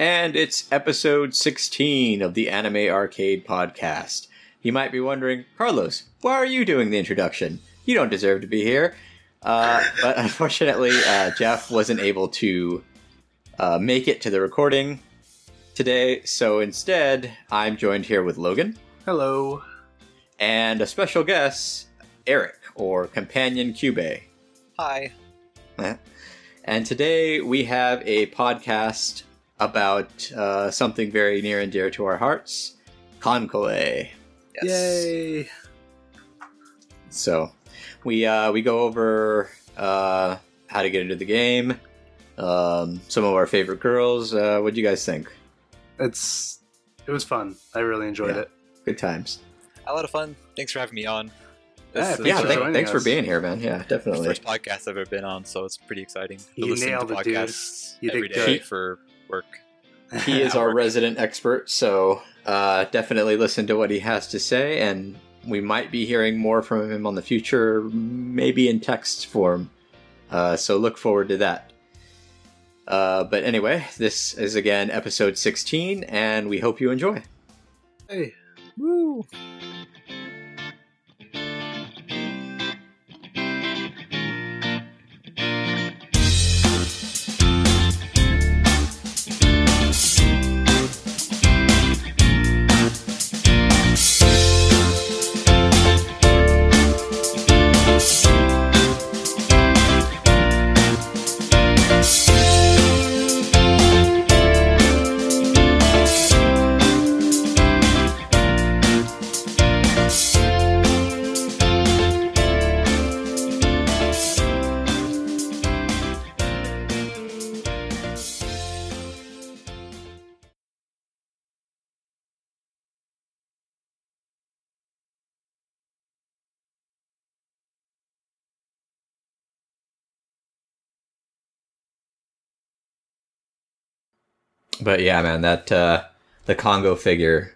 and it's episode 16 of the Anime Arcade podcast. You might be wondering, Carlos, why are you doing the introduction? You don't deserve to be here. Uh, but unfortunately, uh, Jeff wasn't able to uh, make it to the recording today, so instead, I'm joined here with Logan Hello. and a special guest, Eric, or Companion Cube. Hi. And today we have a podcast about uh, something very near and dear to our hearts, KanColle. Yes. Yay. So we uh, we go over uh, how to get into the game, um, some of our favorite girls. Uh, what do you guys think? It's it was fun. I really enjoyed Yeah. it. Good times. A lot of fun. Thanks for having me on. Yeah, This thanks yeah, for thank- joining thanks for being here, man. Yeah, definitely. first podcast I've ever been on, so it's pretty exciting. to You listen nailed to it, dude. You did every good. day for work. He is our resident expert, so uh, definitely listen to what he has to say, and we might be hearing more from him on the future, maybe in text form. Uh, so look forward to that. Uh, but anyway, this is again episode 16, and we hope you enjoy. Hey. Woo! But yeah, man, that uh, the Kongou figure,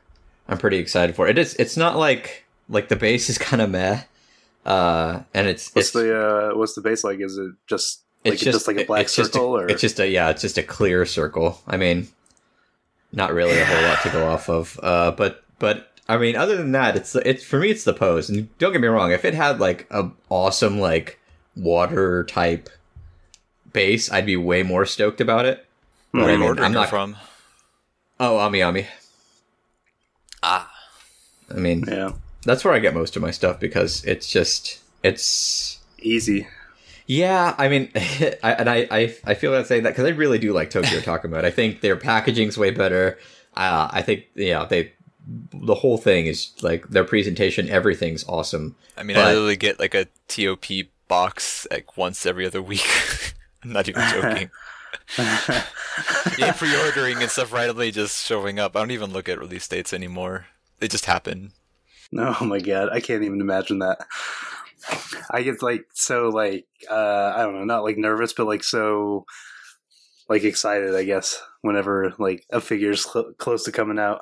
I'm pretty excited for. It is. It's not like like the base is kind of meh, uh, and it's What's it's, the uh what's the base like? Is it just like it's just, like a black it's just circle a, or it's just a yeah, it's just a clear circle. I mean, not really a whole lot to go off of. Uh, but but I mean, other than that, it's it's for me, it's the pose. And don't get me wrong, if it had like a awesome like water type base, I'd be way more stoked about it. Hmm. Where I are you mean, ordering I'm not. from? Oh, Ami Ami. Ah. I mean, yeah. that's where I get most of my stuff because it's just it's Easy. yeah. I mean, I, and I I I feel like saying that because I really do like Tokyo Talking About. I think their packaging's way better. Uh, I think yeah they the whole thing is like their presentation. Everything's awesome. I mean, But- I literally get like a TOM box like once every other week. I'm not even joking. yeah, pre-ordering and stuff randomly just showing up. I don't even look at release dates anymore. They just happen. No, oh my god, I can't even imagine that. I get like so like uh I don't know, not like nervous, but like so like excited, I guess, whenever like a figure's cl- close to coming out.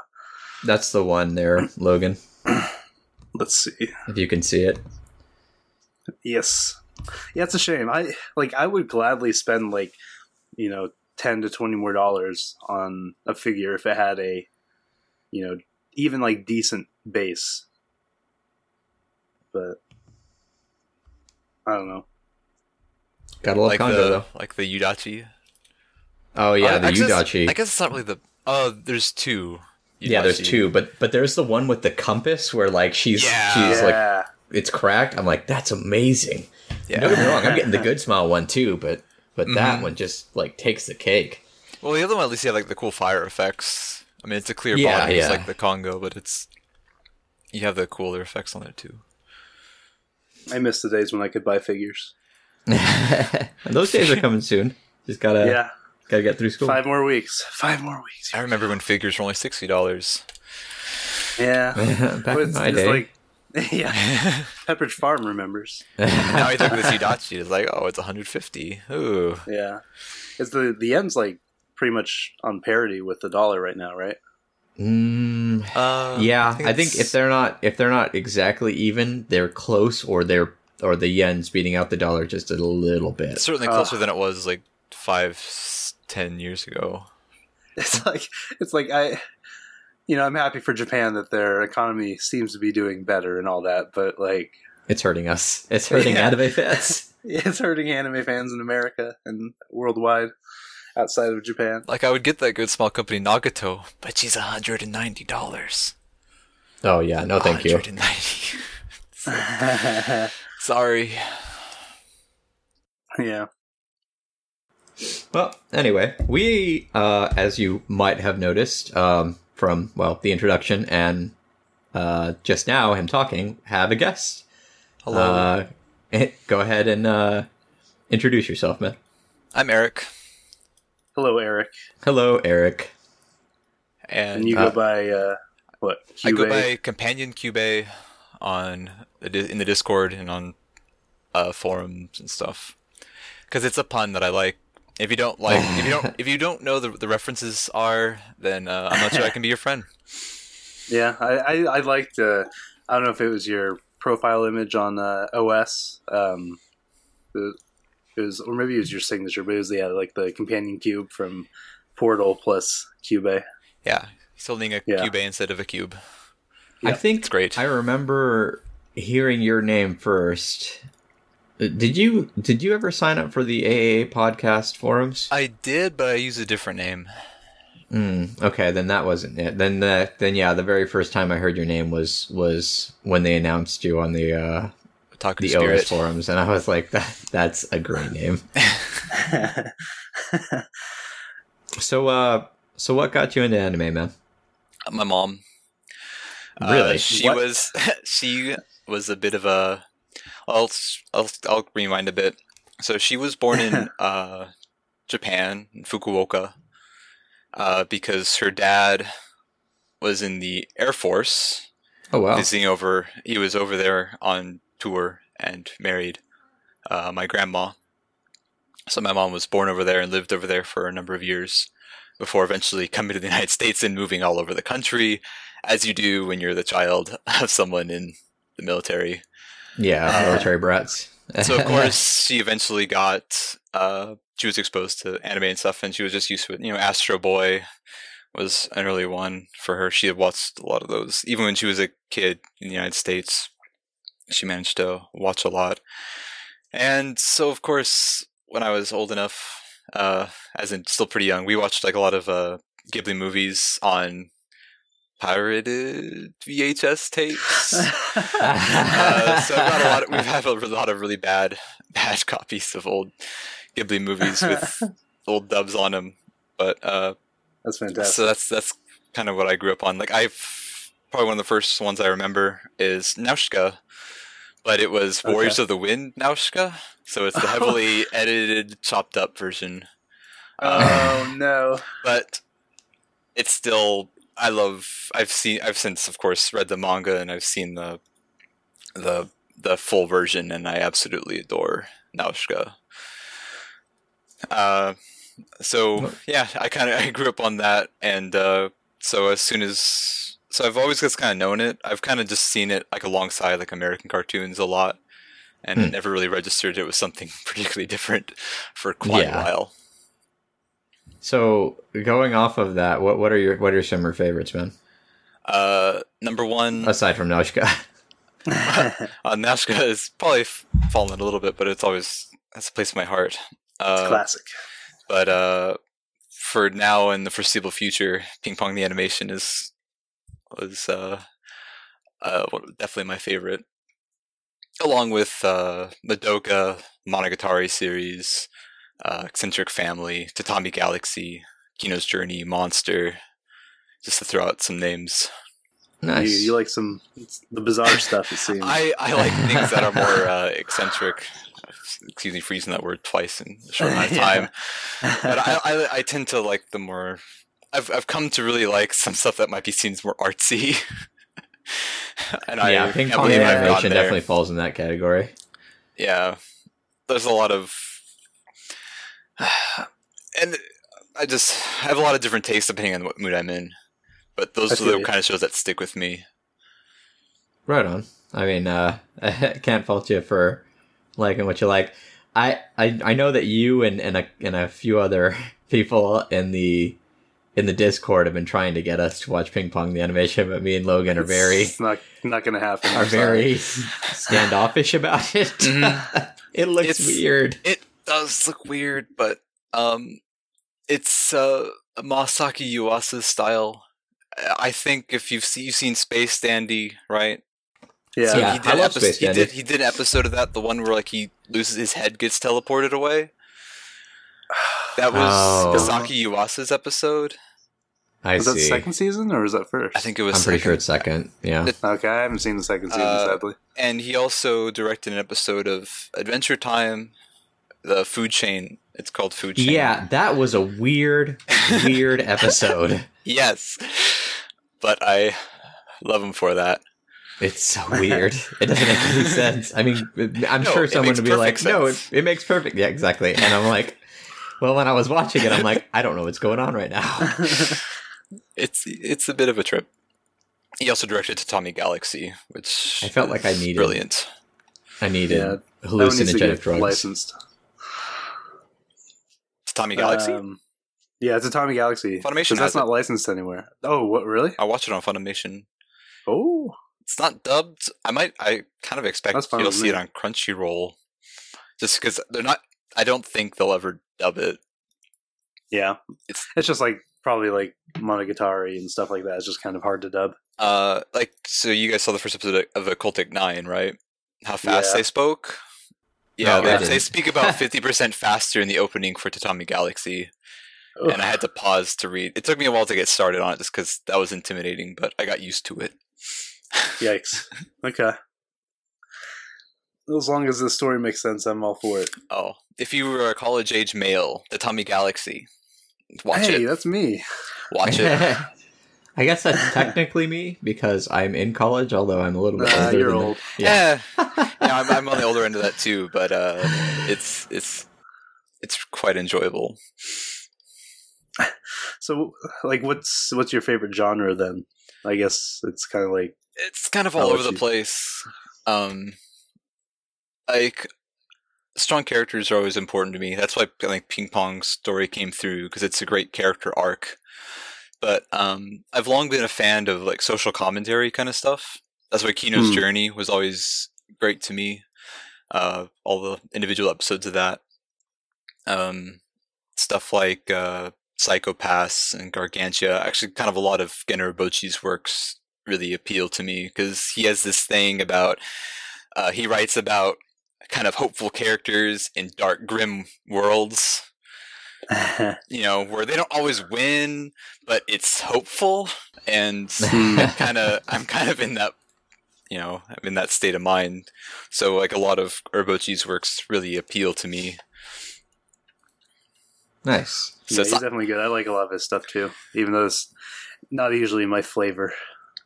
That's the one there, Logan. Let's see. If you can see it. Yes. Yeah, it's a shame. I like I would gladly spend like, you know, 10 to 20 more dollars on a figure if it had a you know, even like decent base. But I don't know. Gotta love like Kongou the though. like the Yudachi. Oh yeah, Uh, the I guess- I guess it's not really the. Oh, there's two. Yeah, there's two, but but there's the one with the compass where like she's Yeah. she's like it's cracked. I'm like that's amazing. Yeah. Don't get me wrong, I'm getting the good smile one too, but but that Mhm. one just like takes the cake. Well, the other one at least you have like the cool fire effects. I mean, it's a clear Yeah, body, yeah. it's like the Kongou, but it's you have the cooler effects on it too. I miss the days when I could buy figures. and those days are coming soon. Just gotta yeah. gotta get through school. Five more weeks. Five more weeks. I remember when figures were only sixty dollars. Yeah. Back But in it's, my it's day. like yeah. Pepperidge Farm remembers. now you look at this Yudachi, it's like, oh, it's 150. Ooh. Yeah. It's the the end's like pretty much on parity with the dollar right now, right? Mm, Uh, yeah, I think, it's- if they're not if they're not exactly even, they're close, or they're or the yen's beating out the dollar just a little bit. it's certainly Uh, closer than it was like five, ten years ago. it's like it's like I, you know, I'm happy for Japan that their economy seems to be doing better and all that, but like It's hurting us. It's hurting Yeah. anime fans. it's hurting anime fans in America and worldwide outside of Japan. Like I would get that Good Smile Company Nagato, but she's hundred and ninety dollars. Oh yeah, no thank you. Sorry. yeah. Well, anyway, we, uh, as you might have noticed um, from well the introduction and uh, just now him talking, have a guest. Hello. Uh, eh, go ahead and uh, introduce yourself, man. I'm Eric, Hello, Eric. Hello, Eric. and And you uh, go by uh, what? I go by Companion Cube on in the Discord and on uh, forums and stuff. Because it's a pun that I like. If you don't like, if you don't, if you don't know the the references are, then uh, I'm not sure I can be your friend. Yeah, I, I, I liked. Uh, I don't know if it was your profile image on uh, OS. Um, it, it was, or maybe it was your signature, but it was yeah, like the companion cube from Portal plus Kyubey. Yeah, he's holding a Yeah. cube instead of a cube. I think It's great. I remember hearing your name first. Uh, Did you did you ever sign up for the AAA podcast forums? I did, but I use a different name. Mm, okay, then that wasn't it. Then the then yeah, the very first time I heard your name was was when they announced you on the uh, Otaku the Spirit. OS forums, and I was like, that that's a great name. So uh, so what got you into anime, man? My mom. Uh, Really? she What? was she was a bit of a. I'll I'll I'll rewind a bit. So she was born in uh, Japan, in Fukuoka, uh, because her dad was in the Air Force, Oh wow, visiting over. He was over there on tour and married uh, my grandma. So my mom was born over there and lived over there for a number of years before eventually coming to the United States and moving all over the country, as you do when you're the child of someone in the military. Yeah, uh, military brats. So of course she eventually got uh, she was exposed to anime and stuff, and she was just used to it. You know, Astro Boy was an early one for her. She had watched a lot of those, even when she was a kid in the United States. She managed to watch a lot, and so of course, when I was old enough, uh, as in still pretty young, we watched like a lot of uh, Ghibli movies on pirated VHS tapes. Uh, so I've got a lot. Of, we've had a lot of really bad, bad copies of old Ghibli movies with old dubs on them. But uh, That's fantastic. so that's that's kind of what I grew up on. Like I've probably one of the first ones I remember is Nausicaa, but it was Okay. Warriors of the Wind Nausicaa. So it's the heavily edited, chopped up version. oh no! but it's still I love I've seen I've since of course read the manga and I've seen the the the full version and I absolutely adore Nausicaa. Uh so yeah, I kind of I grew up on that and uh so as soon as so I've always just kind of known it. I've kind of just seen it like alongside like American cartoons a lot and it never really registered it was something particularly different for quite Yeah. a while. So going off of that, what what are your what are some of your favorites, man? Uh number 1 Aside from Nausicaa. Uh, Nausicaa has probably f- fallen a little bit, but it's always that's a place in my heart. It's Uh, classic. but uh, for now and the foreseeable future, Ping Pong the animation is was uh, uh, definitely my favorite, along with uh, Madoka, Monogatari series, uh, Eccentric Family, Tatami Galaxy, Kino's Journey, Monster, just to throw out some names. nice. You, you like some the bizarre stuff. It seems. I, I like things that are more uh, eccentric. Excuse me for using that word twice in a short amount of Yeah. time. But I, I, I tend to like the more. I've, I've come to really like some stuff that might be seen as more artsy. and I yeah, ping can't pong believe animation definitely falls in that category. Yeah, there's a lot of, and I just I have a lot of different tastes depending on what mood I'm in. But those are the you. kind of shows that stick with me. Right on. I mean, uh, I can't fault you for liking what you like. I, I, I know that you and, and a and a few other people in the in the Discord have been trying to get us to watch Ping Pong the animation, but me and Logan are very It's not not going to happen. are I'm sorry. very standoffish about it. Mhm. it looks It's- weird. It does look weird, but um, it's uh Masaki Yuasa's style. I think if you've see, you've seen Space Dandy, right? Yeah. So Yeah, he I did, love epi- Space he Dandy. did he did an episode of that, the one where like he loses his head gets teleported away. That was Oh. Masaki Yuasa's episode. I Was that see. second season or was that first? I think it was. I'm pretty sure it's second. Yeah. Okay, I haven't seen the second season, Uh, sadly. and he also directed an episode of Adventure Time, the food chain. It's called Food Chain. Yeah, that was a weird, weird episode. Yes, but I love him for that. It's so weird. It doesn't make any sense. I mean, I'm No, sure someone makes would be like, perfect "No, it, it makes perfect." Yeah, exactly. And I'm like, well, when I was watching it, I'm like, I don't know what's going on right now. It's it's a bit of a trip. He also directed Tatami Galaxy, which I felt like I needed- brilliant. I needed Yeah, That one needs to hallucinogenic get drugs. licensed. Tatami Galaxy. Um, yeah, it's a Tommy Galaxy. Funimation that's it. not licensed anywhere. Oh, what really? I watched it on Funimation. Oh, It's not dubbed. I might. I kind of expect you'll see me. it on Crunchyroll, just because they're not. I don't think they'll ever dub it. yeah. It's- It's just like probably like Monogatari and stuff like that. It's just kind of hard to dub. Uh, like so, you guys saw the first episode of Occultic Nine, right? How fast Yeah. they spoke. Yeah, No, they, they speak about fifty percent faster in the opening for Tatami Galaxy, and I had to pause to read. It took me a while to get started on it, just because that was intimidating, but I got used to it. Yikes. Okay. As long as the story makes sense, I'm all for it. Oh, if you were a college age male, Tatami Galaxy, watch hey, it. that's me. Watch it. I guess that's technically me because I'm in college, although I'm a little bit Nah, older you're than old. Yeah. Yeah, yeah, I'm, I'm on the older end of that too, but uh, it's it's it's quite enjoyable. So, like, what's what's your favorite genre then? I guess it's kind of like It's kind of all over the place. Um, like strong characters are always important to me. That's why I think Ping Pong's story came through because it's a great character arc. But um, I've long been a fan of like social commentary kind of stuff. That's why Kino's Hmm. Journey was always great to me. Uh, all the individual episodes of that. Um, stuff like uh, Psycho-Pass and Gargantia. Actually, kind of a lot of Gen Urobuchi's works really appeal to me because he has this thing about uh, he writes about kind of hopeful characters in dark, grim worlds. You know, where they don't always win, but it's hopeful, and. I'm kind of I'm kind of in that you know I'm in that state of mind. So like a lot of Urobuchi's works really appeal to me. nice. So yeah, it's he's not, definitely good. I like a lot of his stuff too, even though it's not usually my flavor.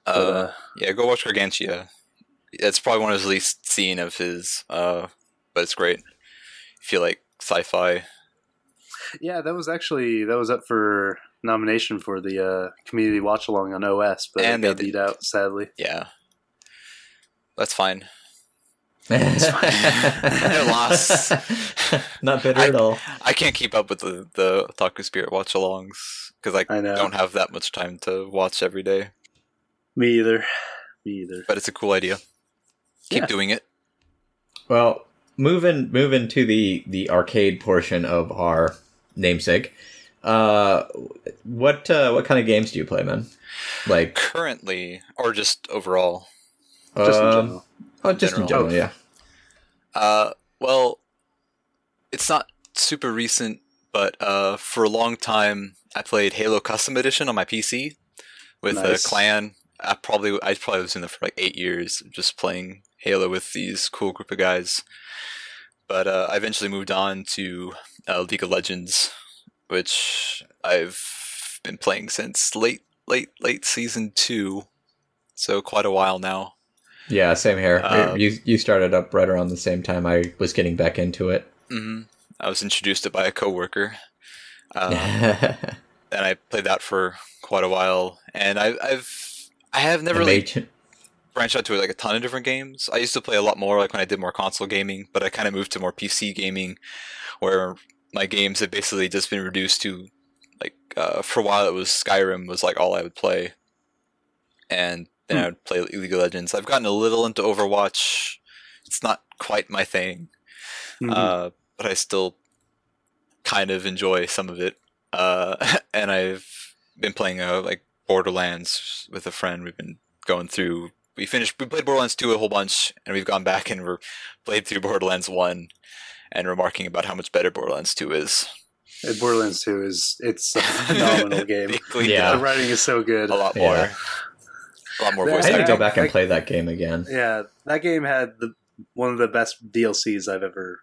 uh, But, uh, yeah, go watch Gargantia. It's probably one of his least seen of his, uh, but it's great. If you like sci-fi, yeah, that was actually that was up for nomination for the uh, community watch along on OS, but And it they got did- beat out sadly. yeah, that's fine. Their loss. Not bitter at all. I can't keep up with the the Otaku Spirit watch-alongs because I, I know. don't have that much time to watch every day. Me either. Me either. But it's a cool idea. Keep Yeah. doing it. Well, moving moving to the the arcade portion of our namesake. Uh, what uh, what kind of games do you play, man? Like, Currently, or just overall. Just in um, general. oh, just in General. general, yeah. Uh, well, it's not super recent, but uh, for a long time, I played Halo Custom Edition on my PC with Nice. a clan. I probably I probably was in there for like eight years, just playing Halo with these cool group of guys. But uh, I eventually moved on to uh, League of Legends, which I've been playing since late late late season two, so quite a while now. Yeah, same here. Uh, you you started up right around the same time I was getting back into it. hmm I was introduced to it by a coworker. Um, and I played that for quite a while. And I, I've I have never made- branched out to like a ton of different games. I used to play a lot more like when I did more console gaming, but I kind of moved to more PC gaming, where my games have basically just been reduced to like uh, for a while it was Skyrim was like all I would play, and then Hmm. I would play League of Legends. I've gotten a little into Overwatch. It's not quite my thing, Mhm. uh, but I still kind of enjoy some of it. Uh, and I've been playing uh, like Borderlands with a friend. We've been going through. We finished. We played Borderlands two a whole bunch, and we've gone back and we're played through Borderlands one, and remarking about how much better Borderlands two is. And Borderlands 2 is it's a phenomenal game. They Yeah. it The writing is so good. a lot more. Yeah. A lot more I I voice need to go back and Like- play that game again. Yeah, that game had the one of the best DLCs I've ever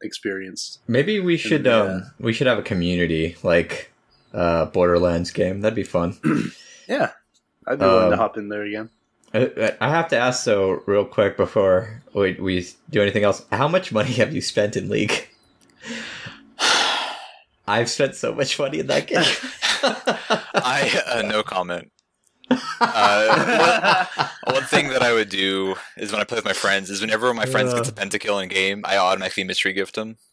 experienced. Maybe we should Yeah. um we should have a community like uh Borderlands game. That'd be fun. Yeah, I'd be willing to Um, hop in there again. I, I have to ask though, real quick before we, we do anything else. How much money have you spent in League? I've spent so much money in that game. I uh, no comment. Uh, one, one thing that I would do is when I play with my friends is whenever my friends get a pentakill in a game, I automatically mystery gift them.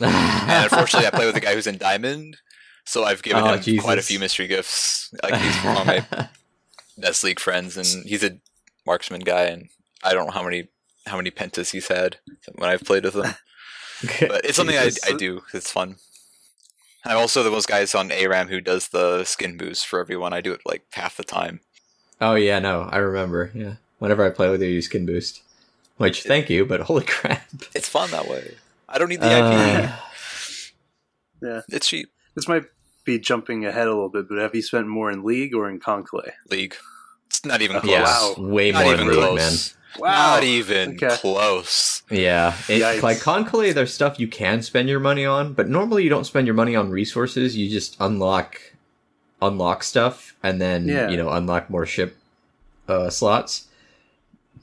And unfortunately, I play with a guy who's in diamond, so I've given Oh, him quite a few mystery gifts. Like he's of my best league friends, and he's a marksman guy, and I don't know how many how many pentas he's had when I've played with him. But it's something I, Jesus. I do. 'cause It's fun. I'm also the most guys on ARAM who does the skin boost for everyone. I do it like half the time. Oh yeah, no, I remember. Yeah, whenever I play with you, you skin boost. Which, thank you, but holy crap! It's fun that way. I don't need the IP. Uh, Yeah, It's cheap. this might be jumping ahead a little bit, but have you spent more in League or in KanColle? League. It's not even Oh, close. yeah, wow. way Not more even than League, close. man. Not even Okay. close. Yeah, it, like KanColle, there's stuff you can spend your money on, but normally you don't spend your money on resources. You just unlock unlock stuff, and then Yeah. you know unlock more ship uh, slots.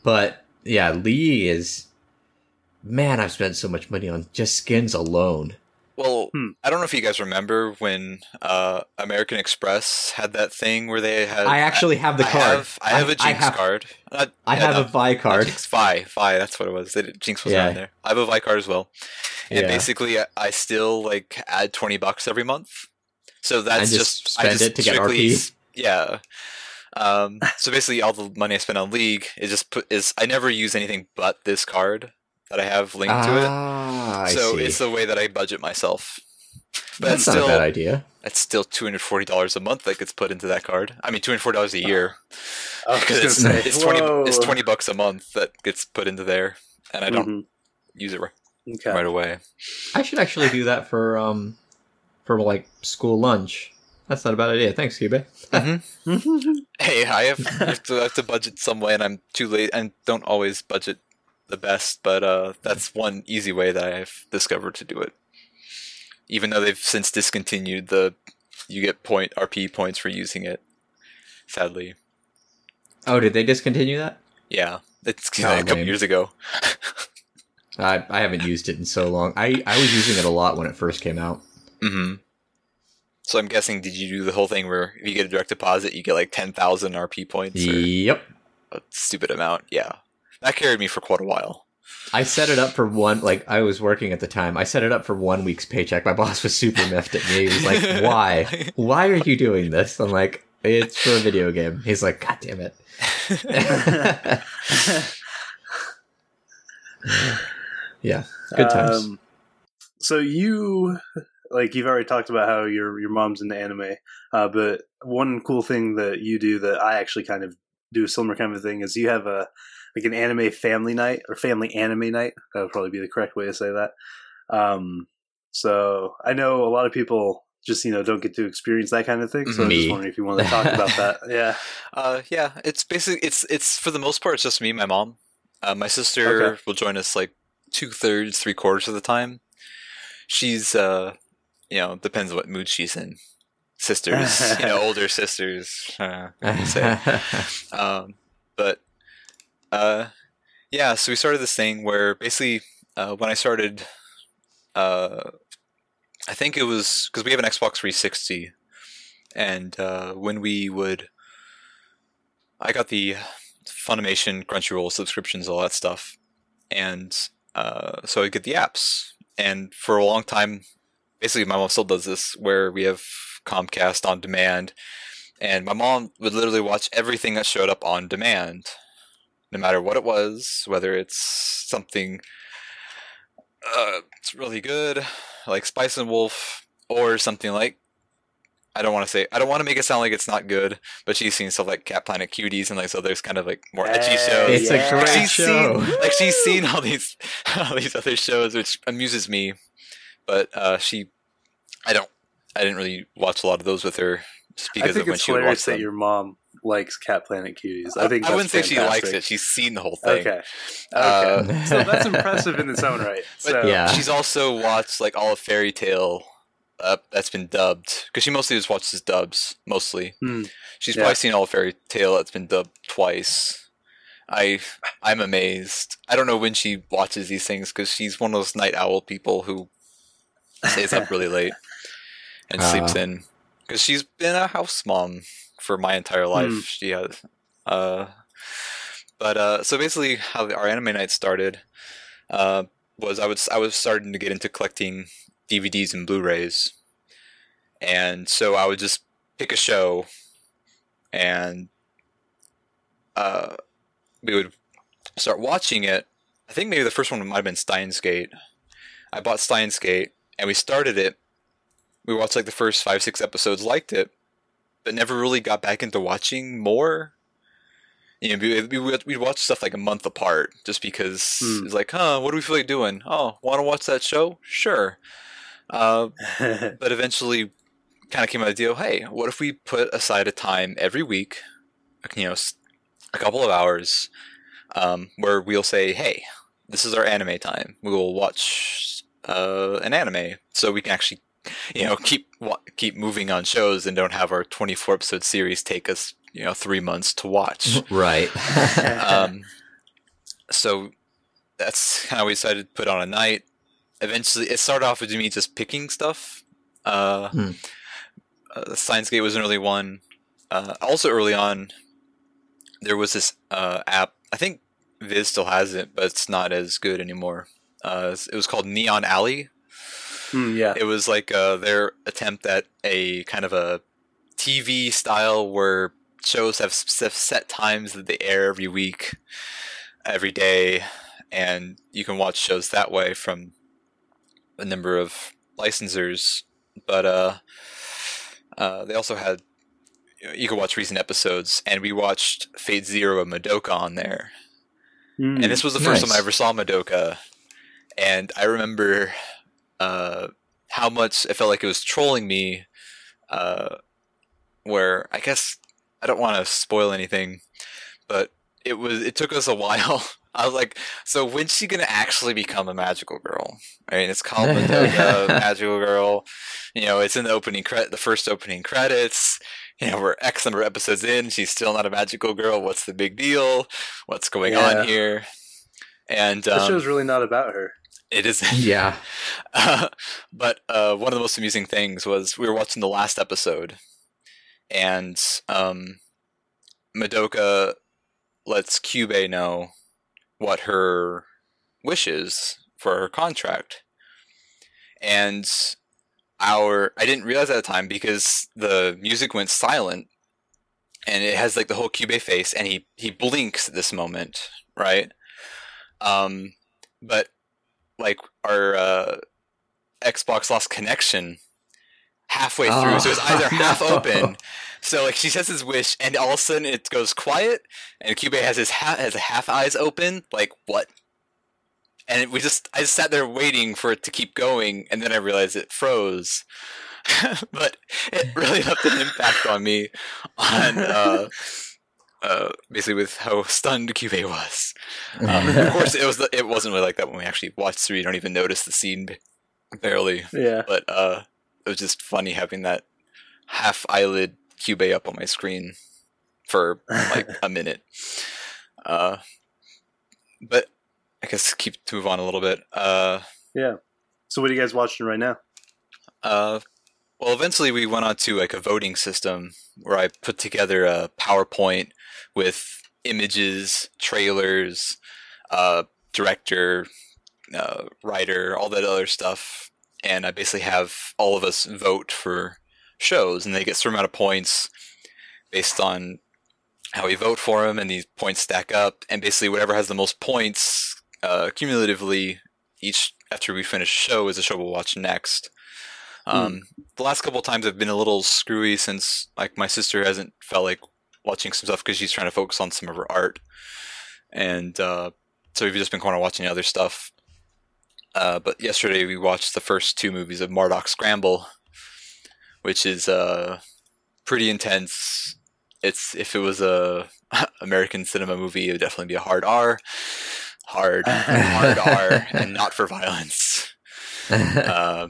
But yeah, Lee is man. I've spent so much money on just skins alone. Well, Hmm. I don't know if you guys remember when uh, American Express had that thing where they had. I actually have the I card. have, I have a Jinx have, card. Not- I yeah, have a Vi card. Jinx, Vi, Vi. That's what it was. They Jinx was Yeah. on there. I have a Vi card as well, and Yeah. basically, I, I still like add twenty bucks every month. So that's just just, I spend just it to get RP? Yeah. Um, so basically, all the money I spend on League is just put is I never use anything but this card that I have linked to it. Ah, I so see. it's the way that I budget myself. But That's it's not still a bad idea. it's still two hundred forty dollars a month that gets put into that card. I mean, two hundred forty dollars a year I because it's, say, it's twenty whoa. it's twenty bucks a month that gets put into there, and I don't Mhm. use it right, Okay. right away. I should actually do that for um for like school lunch. That's not a bad idea. Thanks, Cube. Hey, I have, I have, to, I have to budget some way, and I'm too late, and don't always budget the best. But uh, that's one easy way that I've discovered to do it. Even though they've since discontinued the, you get point RP points for using it. Sadly, Oh, did they discontinue that? yeah, it's Oh, a couple years ago. I I haven't used it in so long. I I was using it a lot when it first came out. hmm So I'm guessing, did you do the whole thing where if you get a direct deposit, you get like ten thousand RP points? Yep. a stupid amount. Yeah, that carried me for quite a while. I set it up for one. Like I was working at the time. I set it up for one week's paycheck. My boss was super miffed at me. He was like, "Why? Why are you doing this?" I'm like, "It's for a video game." He's like, "God damn it." yeah, good times. Um, so you, like, you've already talked about how your your mom's into anime, uh, but one cool thing that you do that I actually kind of do a similar kind of thing is you have a like an anime family night or family anime night. That would probably be the correct way to say that. Um, so I know a lot of people just you know don't get to experience that kind of thing. So I'm just wondering if you want to talk about that. Yeah. Uh, yeah, it's basically it's it's for the most part it's just me, and my mom. Uh, my sister Okay. will join us like two thirds, three quarters of the time. She's uh, you know, depends what mood she's in. Sisters, you know, older sisters. Uh, say. um, but uh, yeah, so we started this thing where basically uh, when I started, uh, I think it was because we have an Xbox 360, and uh, when we would, I got the Funimation, Crunchyroll subscriptions, all that stuff, and uh, so I get the apps, and for a long time. Basically, my mom still does this, where we have Comcast on demand, and my mom would literally watch everything that showed up on demand, no matter what it was, whether it's something uh, it's really good, like Spice and Wolf, or something like I don't want to say I don't want to make it sound like it's not good, but she's seen stuff like Cat Planet Cuties and like so there's kind of like more edgy shows. It's Yeah. a great She's show. seen like she's seen all these all these other shows, which amuses me. But uh, she, I don't, I didn't really watch a lot of those with her just I because think of when it's she would watch hilarious that your mom likes Cat Planet Cuties. I think I wouldn't say she likes it. She's seen the whole thing. Okay, okay. Uh, so that's impressive in its own right. But So, Yeah. She's also watched like all of Fairy Tail. Uh, that's been dubbed because she mostly just watches dubs mostly. Hmm. She's Yeah. probably seen all of Fairy Tail that's been dubbed twice. I I'm amazed. I don't know when she watches these things because she's one of those night owl people who stays up really late and sleeps Ah. in because she's been a house mom for my entire life. Hmm. She has, uh, but uh, so basically, how our anime night started uh, was I was I was starting to get into collecting DVDs and Blu-rays, and so I would just pick a show, and uh, we would start watching it. I think maybe the first one might have been Steins Gate. I bought Steins Gate, and we started it. We watched like the first five six episodes, liked it, but never really got back into watching more. You know, we, we, we'd watch stuff like a month apart just because Hmm. it's like, huh, what do we feel like doing? Oh, want to watch that show? Sure. Uh, but eventually kind of came out the deal hey what if we put aside a time every week you know a couple of hours um, where we'll say hey this is our anime time we will watch uh, an anime so we can actually you know keep keep moving on shows and don't have our 24 episode series take us you know three months to watch right. um, so that's how we decided to put on a night. Eventually, it started off with me just picking stuff. Uh, Hmm. uh, Steins Gate was an early one. Uh, also, early on, there was this uh, app. I think Viz still has it, but it's not as good anymore. Uh, it was called Neon Alley. Hmm, yeah. It was like uh, their attempt at a kind of a TV style where shows have set times that they air every week, every day, and you can watch shows that way from a number of licensors. But uh, uh, they also had you, could watch recent episodes, and we watched Fate/Zero and Madoka on there. Hmm. And this was the first time I ever saw Madoka, and I remember uh, how much it felt like it was trolling me. Uh, where I guess I don't want to spoil anything, but it was it took us a while. I was like, so when's she gonna actually become a magical girl? I mean, it's called Madoka Magical Girl. You know, it's in the opening credit, the first opening credits. You know, we're X number of episodes in. She's still not a magical girl. What's the big deal? What's going Yeah. on here? And the um, show's really not about her. It is yeah. uh, but uh, one of the most amusing things was we were watching the last episode, and um, Madoka lets Kyubey know what her wish is for her contract, and our I didn't realize at the time because the music went silent, and it has like the whole Kyubey face, and he he blinks at this moment, right? Um, but like our uh, Xbox lost connection halfway through, Oh, so it's either half no. open. So like she says his wish, and all of a sudden it goes quiet, and Kyubey has his ha- has half eyes open. Like what? And we just I just sat there waiting for it to keep going, and then I realized it froze. but it really left an impact on me on uh, uh, basically with how stunned Kyubey was. Um, of course, it was the, it wasn't really like that when we actually watched through. You don't even notice the scene barely, Yeah. but uh, it was just funny having that half eyelid cube up on my screen for like a minute. Uh, but I guess keep to move on a little bit. Uh, yeah. So what are you guys watching right now? uh, well, eventually we went on to like a voting system where I put together a PowerPoint with images, trailers, uh, director, uh, writer, all that other stuff, and I basically have all of us vote for shows, and they get a certain amount of points based on how we vote for them, and these points stack up. And basically, whatever has the most points uh, cumulatively each after we finish a show is a show we'll watch next. Um, The last couple times have been a little screwy since like my sister hasn't felt like watching some stuff because she's trying to focus on some of her art, and uh, so we've just been kind of watching other stuff. Uh, but yesterday we watched the first two movies of Mardock Scramble, which is uh, pretty intense. It's if it was a American cinema movie, it would definitely be a hard R, hard hard R, and not for violence. Uh,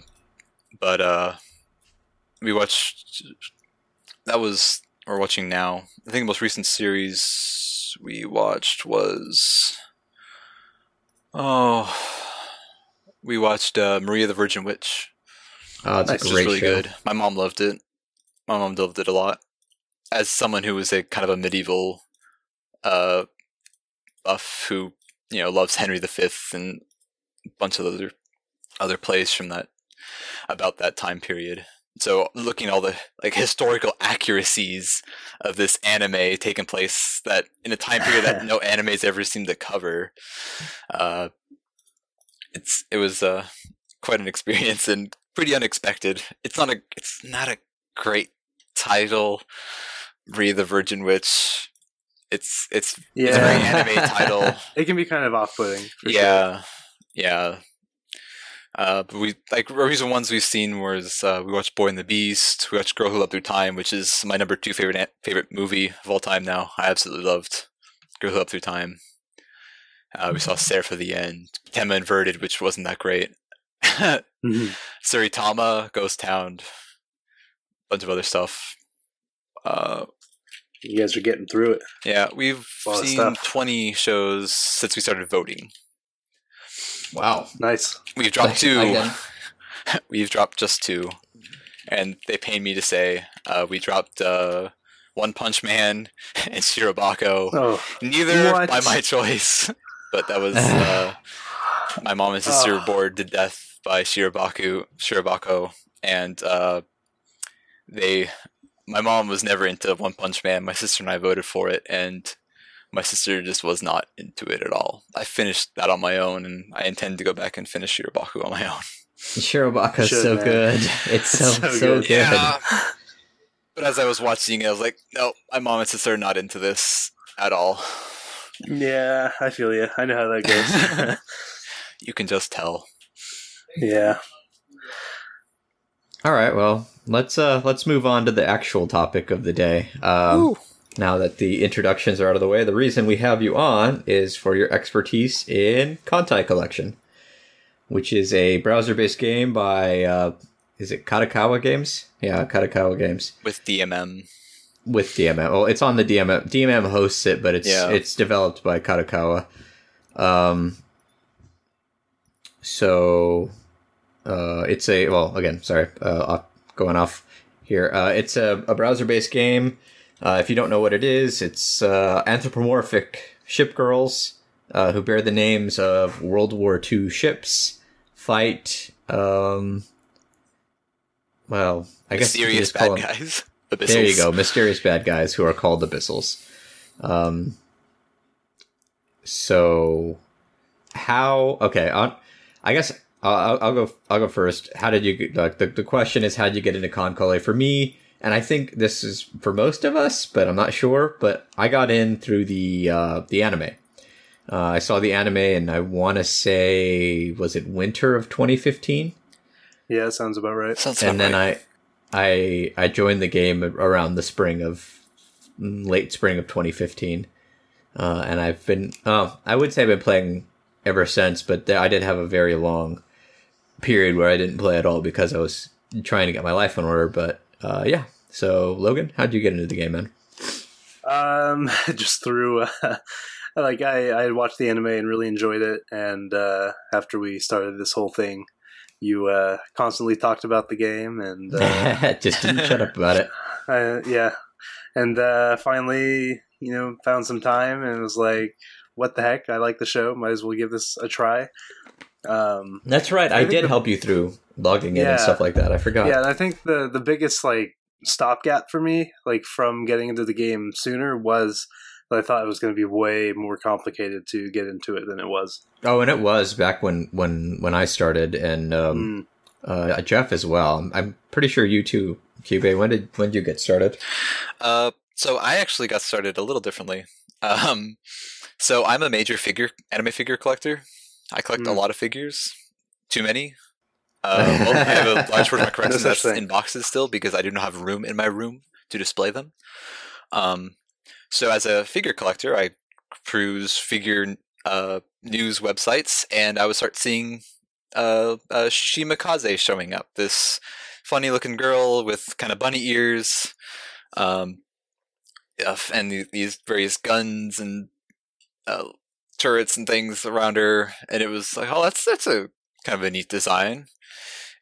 but uh, we watched. That was we're watching now. I think the most recent series we watched was. Oh, we watched uh, Maria the Virgin Witch. oh, it's Which a is great really show. good. My mom loved it. My mom loved it a lot. As someone who was a kind of a medieval uh, buff who you know loves Henry V and a bunch of other other plays from that about that time period. So looking at all the like historical accuracies of this anime taking place that in a time period that no animes ever seemed to cover, uh, it's it was uh, quite an experience and pretty unexpected. It's not a it's not a great title, Maria the Virgin Witch. It's it's it's a very Yeah. anime title. It can be kind of off-putting. For Sure. yeah, yeah. Uh, but we like the recent ones we've seen was uh, we watched Boy and the Beast, we watched Girl Who Loved Through Time, which is my number two favorite favorite movie of all time. Now I absolutely loved Girl Who Loved Through Time. Uh, we saw Sarah for the End, Tema Inverted, which wasn't that great. Mhm. Tsuritama, Ghost Town, bunch of other stuff. Uh, You guys are getting through it. yeah, we've A lot of seen 20 shows since we started voting. Wow. Nice. We've dropped two. We've dropped just two, and they pain me to say. Uh, we dropped uh, One Punch Man and Shirobako. Oh, Neither what? by my choice, but that was uh, my mom and sister were Oh. bored to death by Shirabaku, Shirobako, and uh, they. My mom was never into One Punch Man. My sister and I voted for it, and my sister just was not into it at all. I finished that on my own, and I intend to go back and finish Shirobako on my own. Shirobako's is so man. good. It's so so, so good. good. Yeah. but as I was watching it, I was like, no, my mom and sister are not into this at all. yeah. I feel you. I know how that goes. You can just tell. yeah. All right, well, let's uh let's move on to the actual topic of the day. Um, now that the introductions are out of the way, the reason we have you on is for your expertise in Kantai Collection, which is a browser-based game by uh, is it Kadokawa Games? Yeah, Kadokawa Games With DMM. with DMM. Well, it's on the DMM. DMM hosts it, but it's Yeah. it's developed by Kadokawa. Um, so uh, it's a well again. Sorry, uh, going off here. Uh, it's a, a browser-based game. Uh, if you don't know what it is, it's uh, anthropomorphic ship girls uh, who bear the names of World War II ships fight. Um, well, I guess Mysterious just call bad them- guys. Abyssals. there you go, mysterious bad guys who are called abyssals. Um, so how? Okay, on, I guess I'll, I'll- I'll go. I'll go first. How did you? get- Like the the question is, how did you get into KanColle? For me, and I think this is for most of us, but I'm not sure. But I got in through the uh, the anime. Uh, I saw the anime, and I want to say, was it winter of 2015? Yeah, that sounds about right. Sounds and then right. I, I, I joined the game around the spring of mm, late spring of 2015, uh, and I've been, oh, I would say I've been playing ever since. But there, I did have a very long period where I didn't play at all because I was trying to get my life in order. But uh, yeah, so Logan, how'd you get into the game, man? Um, just through, uh, like I, I watched the anime and really enjoyed it, and uh, after we started this whole thing, you uh, constantly talked about the game, and uh, Just didn't shut up about it. uh, yeah, and uh, finally, you know, found some time and was like, "What the heck? I like the show. Might as well give this a try." Um, That's right. I, I did the- help you through logging in and stuff like that. I forgot. yeah, and I think the the biggest like stopgap for me, like from getting into the game sooner, was that I thought it was going to be way more complicated to get into it than it was. Oh, and it was back when when when I started, and um, Mm. uh, Jeff as well. I'm pretty sure you too, Cube. When did when did you get started? Uh, so I actually got started a little differently. Um, so I'm a major figure anime figure collector. I collect a Hmm. lot of figures, too many. Uh, well, I have a large portion of my collection No that's thing. in boxes still because I do not have room in my room to display them. Um, so as a figure collector, I peruse figure uh, news websites, and I would start seeing uh, uh, Shimakaze showing up. This funny-looking girl with kind of bunny ears, um, uh, and these various guns and uh, turrets and things around her, and it was like, oh, that's that's a kind of a neat design.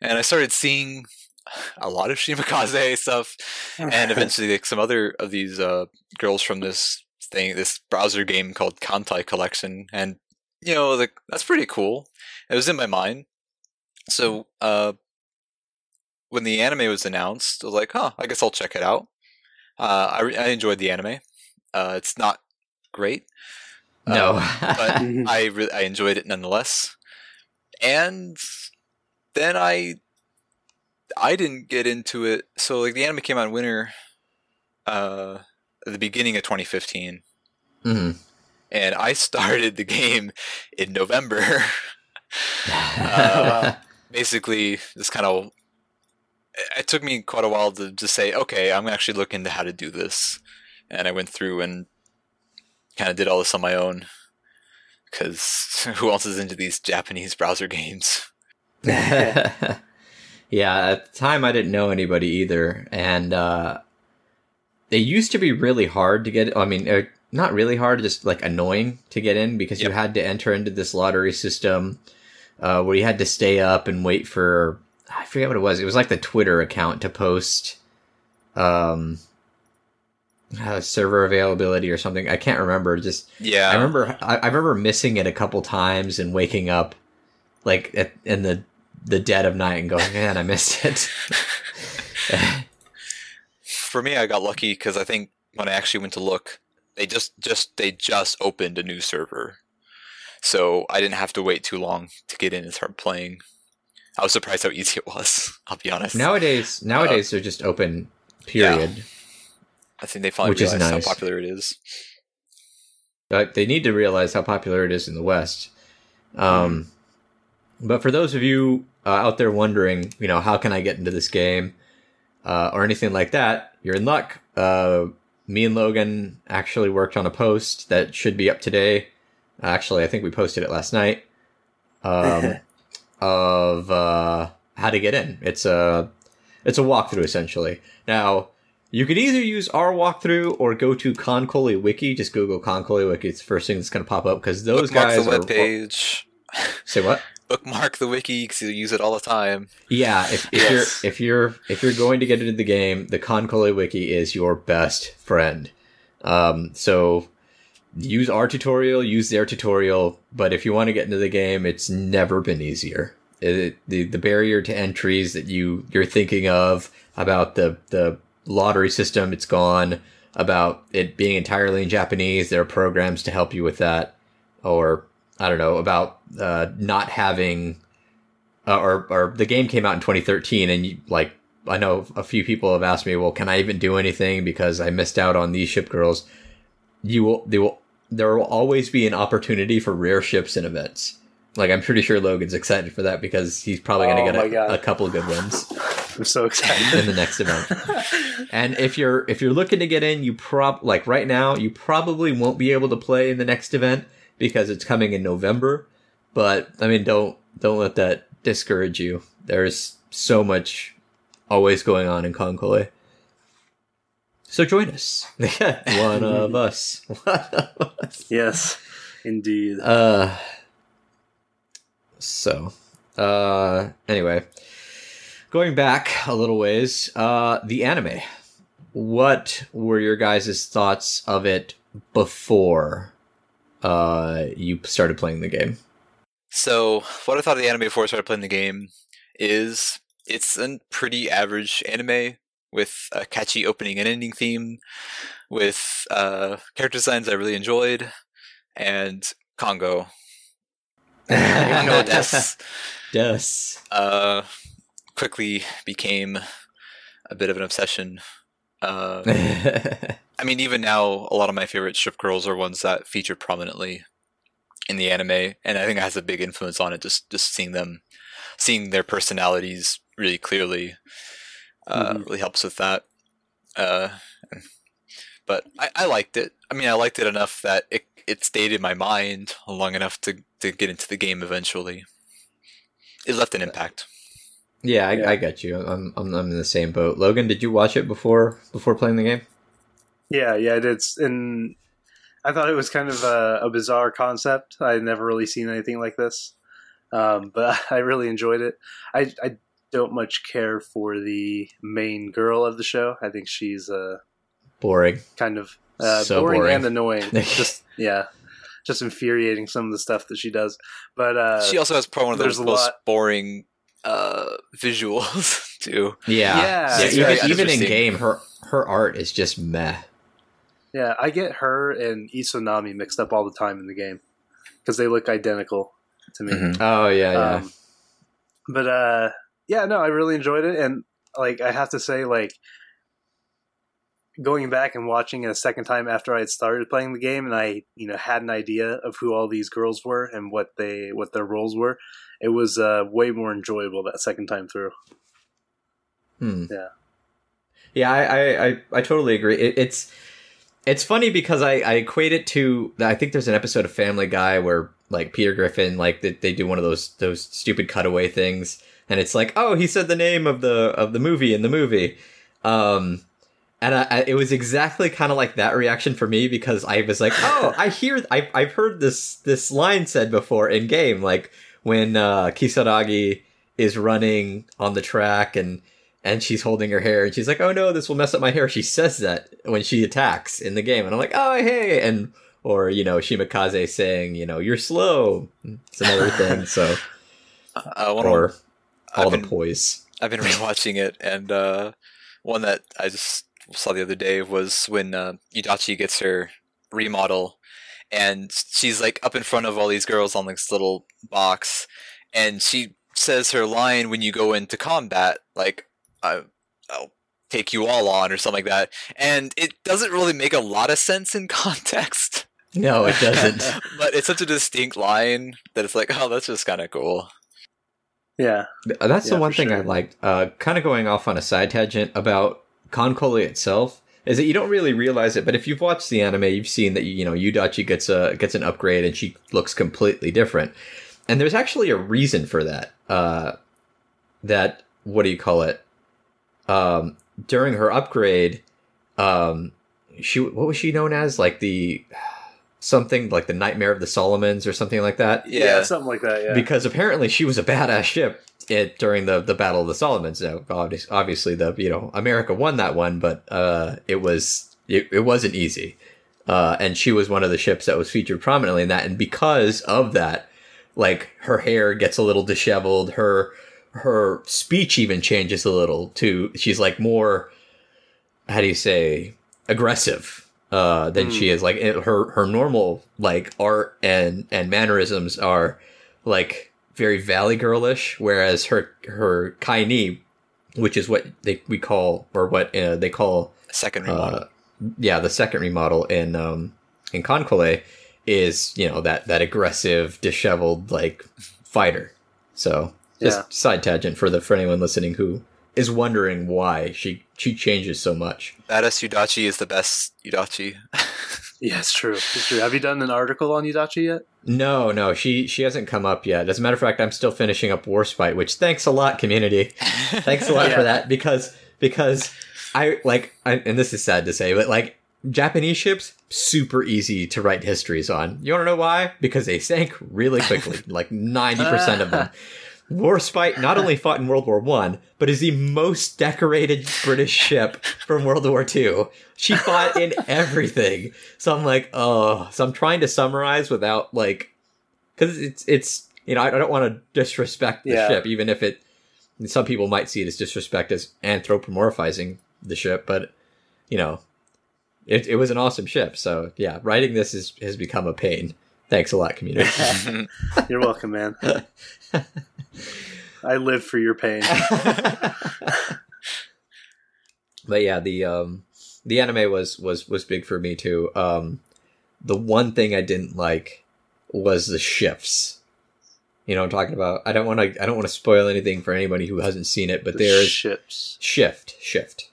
And I started seeing a lot of Shimakaze stuff, and eventually like some other of these uh, girls from this thing, this browser game called Kantai Collection, and you know, like that's pretty cool. It was in my mind. So uh, when the anime was announced, I was like, huh, I guess I'll check it out. Uh, I, re- I enjoyed the anime. Uh, it's not great, No, Um, but I re- I enjoyed it nonetheless. And then I I didn't get into it. So like the anime came out in winter, uh, at the beginning of 2015, Mhm. and I started the game in November. wow. Basically, this kind of it took me quite a while to just say, okay, I'm actually look into how to do this, and I went through and kind of did all this on my own. Because who else is into these Japanese browser games? yeah, at the time I didn't know anybody either, and uh, they used to be really hard to get. I mean, uh, not really hard, just like annoying to get in because you had to enter into this lottery system uh, where you had to stay up and wait for. I forget what it was. It was like the Twitter account to post um, uh, server availability or something. I can't remember. Just Yeah, I remember I, I remember missing it a couple times and waking up like at, in the the dead of night and going, man, I missed it. For me, I got lucky because I think when I actually went to look, they just just they just opened a new server, so I didn't have to wait too long to get in and start playing. I was surprised how easy it was. I'll be honest. nowadays, nowadays they're just open. Period. I think they finally Which is realized nice. how popular it is. But they need to realize how popular it is in the West. Um, But for those of you uh, out there wondering, you know, how can I get into this game uh, or anything like that, you're in luck. Uh, me and Logan actually worked on a post that should be up today. Actually, I think we posted it last night. Um, of uh, how to get in. It's a it's a walkthrough essentially. Now you could either use our walkthrough or go to KanColle Wiki. Just Google KanColle Wiki. It's the first thing that's going to pop up because those Bookmark guys the are. webpage. Say what? Bookmark the wiki because you use it all the time. Yeah, if, if Yes. you're if you're if you're going to get into the game, the KanColle Wiki is your best friend. Um, so use our tutorial, use their tutorial, but if you want to get into the game, it's never been easier. It, the the barrier to entries that you you're thinking of about the the lottery system, it's gone. About it being entirely in Japanese, there are programs to help you with that. Or I don't know about uh, not having uh, or or the game came out in 2013 and you, like I know a few people have asked me, well, can I even do anything because I missed out on these ship girls? You will, they will, there will always be an opportunity for rare ships and events. Like I'm pretty sure Logan's excited for that because he's probably going Oh to my get a, a couple of good ones I'm so excited in the next event. And if you're if you're looking to get in, you prob like right now you probably won't be able to play in the next event because it's coming in November. But I mean, don't don't let that discourage you. There's so much always going on in KanColle. So join us. One of us. One of us. yes, indeed. Uh. So, uh. Anyway, going back a little ways, uh, the anime. What were your guys' thoughts of it before, uh, you started playing the game? So, what I thought of the anime before I started playing the game is it's a pretty average anime. with a catchy opening and ending theme, with uh, character designs I really enjoyed, and Kongou. Kongou Des Des. uh, quickly became a bit of an obsession. Uh, I mean, even now, a lot of my favorite strip girls are ones that feature prominently in the anime, and I think it has a big influence on it. Just just seeing them, seeing their personalities really clearly, uh, Mhm. really helps with that. Uh, but I, I liked it. I mean, I liked it enough that it it stayed in my mind long enough to to get into the game eventually. It left an impact. yeah, I, Yeah. I got you. I'm, I'm I'm in the same boat. Logan, did you watch it before before playing the game? Yeah, yeah, it is. And I thought it was kind of a, a bizarre concept. I had never really seen anything like this, um, but I really enjoyed it. I, I don't much care for the main girl of the show. I think she's uh, Boring. kind of uh, So boring, boring. and annoying. just yeah, just infuriating some of the stuff that she does. But uh, she also has probably one of there's the a most lot- boring uh, visuals too. Yeah. Yeah. Yeah, even, very even in game, her her art is just meh. yeah, I get her and Isonami mixed up all the time in the game because they look identical to me. Mhm. Oh yeah, yeah. Um, but uh, yeah, no, I really enjoyed it, and like I have to say, like going back and watching it a second time after I had started playing the game, and I you know had an idea of who all these girls were and what they what their roles were. It was uh, way more enjoyable that second time through. Hmm. Yeah. Yeah, I, I, I, I totally agree. It, it's it's funny because I, I equate it to I think there's an episode of Family Guy where like Peter Griffin like they, they do one of those those stupid cutaway things and it's like oh he said the name of the of the movie in the movie, um, and I, I, it was exactly kind of like that reaction for me because I was like oh I hear I I've heard this this line said before in game like when uh, Kisaragi is running on the track and and she's holding her hair and she's like, "Oh no, this will mess up my hair." She says that when she attacks in the game, and I'm like, "Oh hey," and or you know Shimakaze saying, "You know, you're slow." It's another thing. So Uh, or all I've the been, poise. I've been rewatching it, and uh, one that I just saw the other day was when uh, Yudachi gets her remodel, and she's like up in front of all these girls on this little box, and she says her line when you go into combat, like I, "I'll take you all on" or something like that, and it doesn't really make a lot of sense in context. No, it doesn't. but it's such a distinct line that it's like, oh, that's just kind of cool. Yeah, That's the one for thing I liked. Uh, kind of going off on a side tangent about KanColle itself is that you don't really realize it, but if you've watched the anime, you've seen that you know Yudachi gets a gets an upgrade and she looks completely different. And there's actually a reason for that. Uh, that what do you call it? Um, during her upgrade, um, she what was she known as? Like the something like the Nightmare of the Solomons or something like that yeah, something like that. Yeah, because apparently she was a badass ship it, during the, the Battle of the Solomons. Now, obviously, obviously, the you know America won that one, but uh, it was it, it wasn't easy, uh, and she was one of the ships that was featured prominently in that. And because of that, like her hair gets a little disheveled, her her speech even changes a little. To she's like more, how do you say, aggressive uh, than she is. Like it, her her normal like art and and mannerisms are like very Valley Girlish, whereas her her Kaini, which is what they we call or what uh, they call Second remodel. uh, yeah the second remodel in um in KanColle is you know that that aggressive disheveled like fighter. So just Yeah. side tangent for the for anyone listening who is wondering why she she changes so much. Badass Yudachi is the best Yudachi. yeah, it's true. It's true. Have you done an article on Yudachi yet? No, no, she she hasn't come up yet. As a matter of fact, I'm still finishing up Warspite, which thanks a lot, community. Thanks a lot for that because because I like I, and this is sad to say, but like Japanese ships super easy to write histories on. You want to know why? Because they sank really quickly, like 90% of them. Warspite not only fought in World War One, but is the most decorated British ship from World War Two. She fought in everything. So I'm like, oh, so I'm trying to summarize without like, because it's it's you know I, don't want to disrespect the Yeah. ship, even if it some people might see it as disrespect as anthropomorphizing the ship, but you know, it it was an awesome ship. So yeah, writing this is has become a pain. Thanks a lot, community. You're welcome, man. I live for your pain. but yeah, the um the anime was was was big for me too. Um, the one thing I didn't like was the shifts. You know, what I'm talking about. I don't want to. I don't want to spoil anything for anybody who hasn't seen it, but The there's ships. shift, shift.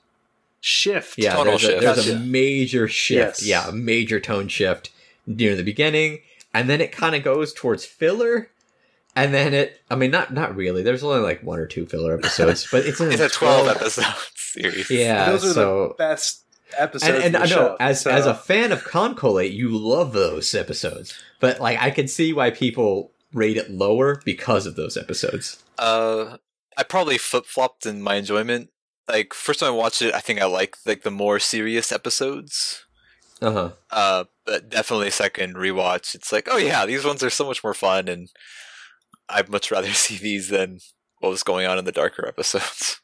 Shift. Yeah, Tonal there's, a, shift. there's a major shift. Yes. Yeah, a major tone shift near the beginning, and then it kind of goes towards filler, and then it. I mean, not not really. There's only like one or two filler episodes, but it's, it's a 12 episode series. Yeah, Those are so the best episodes. and, and of I know show, as so- as a fan of Concolate, you love those episodes, but like I can see why people rate it lower because of those episodes. Uh, I probably flip flopped in my enjoyment. Like first time I watched it, I think I liked like the more serious episodes. Uh huh. Uh, but definitely second rewatch, it's like, oh yeah, these ones are so much more fun, and I'd much rather see these than what was going on in the darker episodes.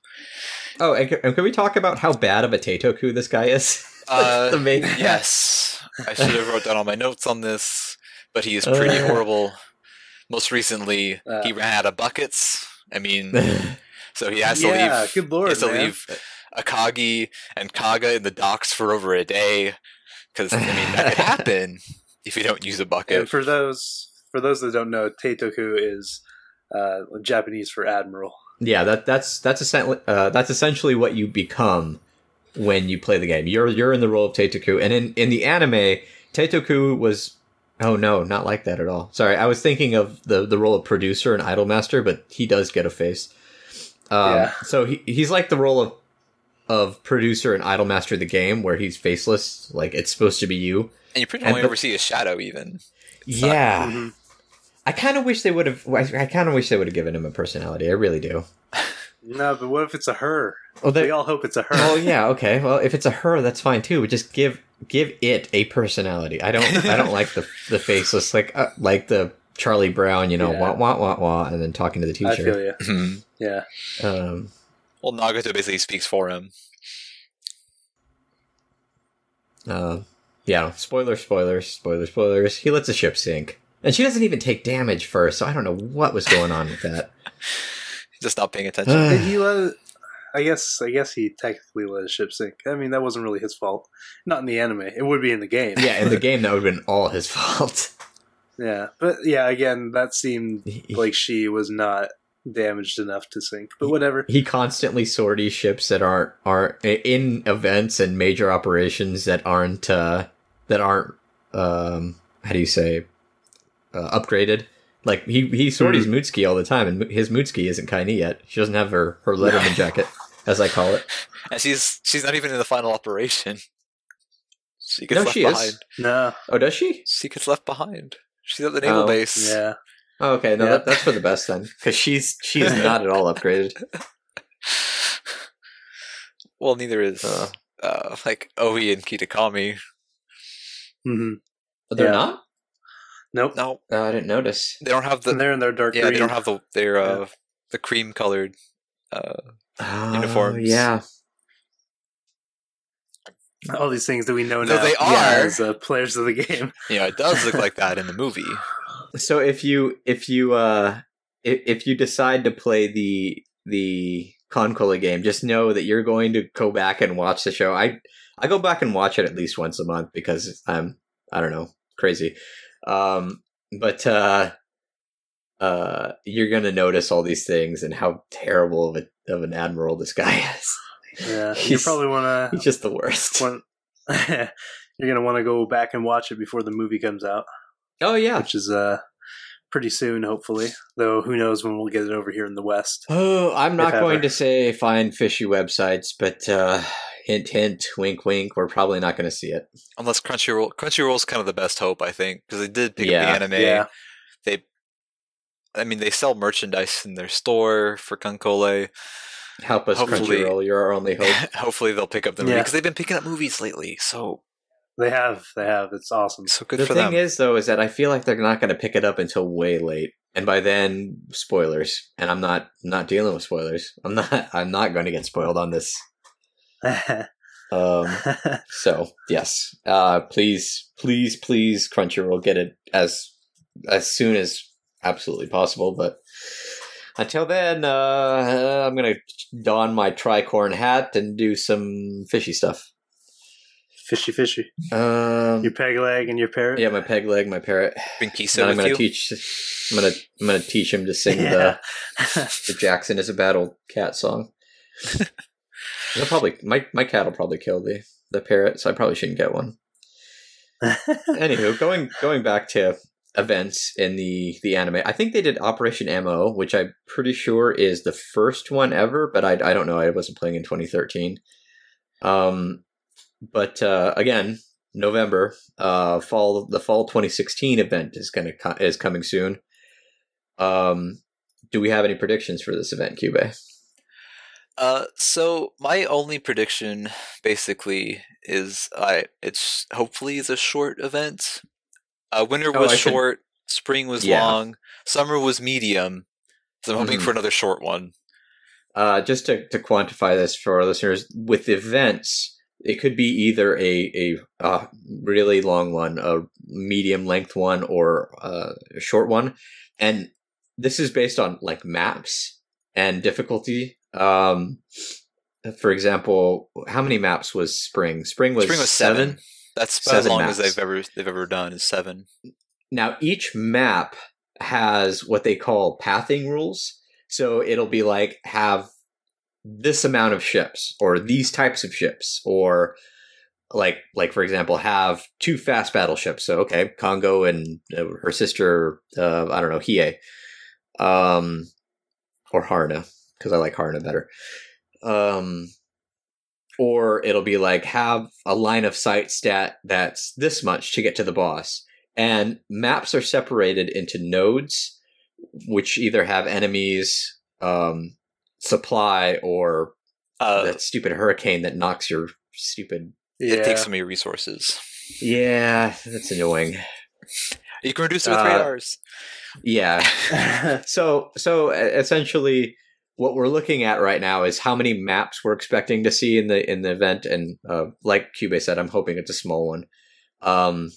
Oh, and can, and can we talk about how bad of a Teitoku this guy is? Uh, the main yes, I should have wrote down all my notes on this, but he is pretty Uh. horrible. Most recently, Uh. he ran out of buckets. I mean, so he has to yeah, leave. good He has to man. leave Akagi and Kaga in the docks for over a day because I mean that could happen if you don't use a And bucket. for those for those that don't know, Teitoku is uh, Japanese for admiral. Yeah, that that's that's essentially uh, that's essentially what you become when you play the game. You're you're in the role of Teitoku, and in in the anime, Teitoku was oh no, not like that at all. Sorry, I was thinking of the the role of producer and idolmaster, but he does get a face. Um, Yeah. So he he's like the role of of producer and idolmaster of the game, where he's faceless, like it's supposed to be you. And you pretty much the- never see his shadow even. Yeah, Mhm. I kind of wish they would have. I, I kind of wish they would have given him a personality. I really do. No, but what if it's a her? Oh, they, we all hope it's a her. Oh yeah, okay. Well, if it's a her, that's fine too. But just give give it a personality. I don't I don't like the the faceless like uh, like the Charlie Brown, you know, Yeah. wah wah wah wah, and then talking to the teacher. I feel teacher. you. Yeah. Um, well, Nagato basically speaks for him. uh, yeah. Spoiler, spoilers, spoilers, spoilers. He lets the ship sink, and she doesn't even take damage first. So I don't know what was going on with that. Just not paying attention. Did he let? I guess. I guess he technically let his ship sink. I mean, that wasn't really his fault. Not in the anime. It would be in the game. yeah, in the game that would have been all his fault. Yeah. But yeah, again, that seemed like she was not damaged enough to sink. But whatever. he constantly sorties ships that aren't aren't in events and major operations that aren't uh that aren't um how do you say uh, upgraded like he he sorties Hmm. Mutsuki all the time and his Mutsuki isn't Kaini yet she doesn't have her her Letterman jacket as I call it And she's she's not even in the final operation. She gets No, left she is. behind. No. oh does she She gets left behind. She's at the naval Oh, base. Yeah. oh, okay no Yeah. that, that's for the best then because she's she's not at all upgraded Well, neither is Uh. uh, like Ohi and Kitakami. Mm-hmm. they're Yeah. not Nope. No, oh, I didn't notice they don't have the. and they're in their dark yeah, green. they don't have the their uh, Yeah. the cream colored. Uh, oh, Uniforms. yeah all these things that we know Though now. they yeah, are. as uh, players of the game. Yeah, it does look like that in the movie. So if you if you uh if, if you decide to play the the KanColle game, just know that you're going to go back and watch the show. I I go back and watch it at least once a month because I'm I don't know crazy, um, but uh, uh, you're gonna notice all these things and how terrible of a of an admiral this guy is. Yeah. You probably want He's to. just the worst. Want, you're gonna want to go back and watch it before the movie comes out, Oh yeah. which is uh pretty soon, hopefully. Though who knows when we'll get it over here in the West. Oh, I'm not going to say find fishy websites, but uh, hint, hint, wink, wink. We're probably not going to see it. Unless Crunchyroll, Crunchyroll's kind of the best hope, I think, because they did pick Yeah. up the anime. Yeah. They, I mean, they sell merchandise in their store for KanColle. Help us, Hopefully- Crunchyroll. You're our only hope. Hopefully, they'll pick up the movie because they've been picking up movies lately. So, They have. They have. It's awesome. so good the for thing them. is, though, is that I feel like they're not going to pick it up until way late, and by then, spoilers. And I'm not not dealing with spoilers. I'm not. I'm not going to get spoiled on this. Um, so yes, uh, please, please, please, Crunchyroll, get it as as soon as absolutely possible. But until then, uh, I'm gonna don my tricorn hat and do some fishy stuff. fishy, fishy. Um, Your peg leg and your parrot. yeah, my peg leg, my parrot. Bring Kiso I'm gonna you. teach. I'm gonna I'm gonna teach him to sing Yeah. the the Jackson is a battle cat song. He'll probably my my cat will probably kill the the parrot, so I probably shouldn't get one. Anywho, going going back to events in the the anime, I think they did Operation Ammo, which I'm pretty sure is the first one ever, but I I don't know. I wasn't playing in 2013. Um, but uh, again, November, uh, fall the fall 2016 event is gonna co- is coming soon. Um, do we have any predictions for this event, Cube? Uh, so my only prediction basically is I it's hopefully it's a short event. Uh, winter Oh, was I should- short, spring was Yeah. long, summer was medium. So I'm hoping Mhm. for another short one. Uh, just to, to quantify this for our listeners, with events, it could be either a, a uh, really long one, a medium length one, or a short one. And this is based on like maps and difficulty. Um, for example, how many maps was spring? Spring was, spring was seven. That's about as Seven long as they've ever they've ever done is seven. Now, each map has what they call pathing rules. So it'll be like have this amount of ships or these types of ships or like like for example have two fast battleships. So okay, Kongou and uh, her sister uh, I don't know, Hiei. Um or Haruna because I like Haruna better. Um or it'll be like have a line of sight stat that's this much to get to the boss and maps are separated into nodes which either have enemies um supply or Uh, that stupid hurricane that knocks your stupid It takes some of your resources. yeah that's annoying You can reduce it with Uh, radars. yeah yeah. so so essentially what we're looking at right now is how many maps we're expecting to see in the in the event. And uh, like cube said i'm hoping it's a small one. Um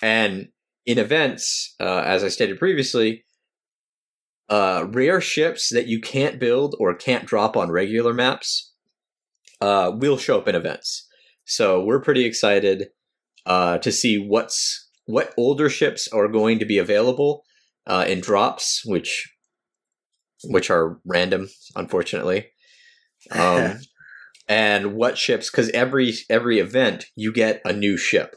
and in events uh, as i stated previously uh rare ships that you can't build or can't drop on regular maps uh will show up in events. So we're pretty excited uh to see what's what older ships are going to be available uh, in drops, which which are random, unfortunately. Um, and what ships? Because every every event you get a new ship.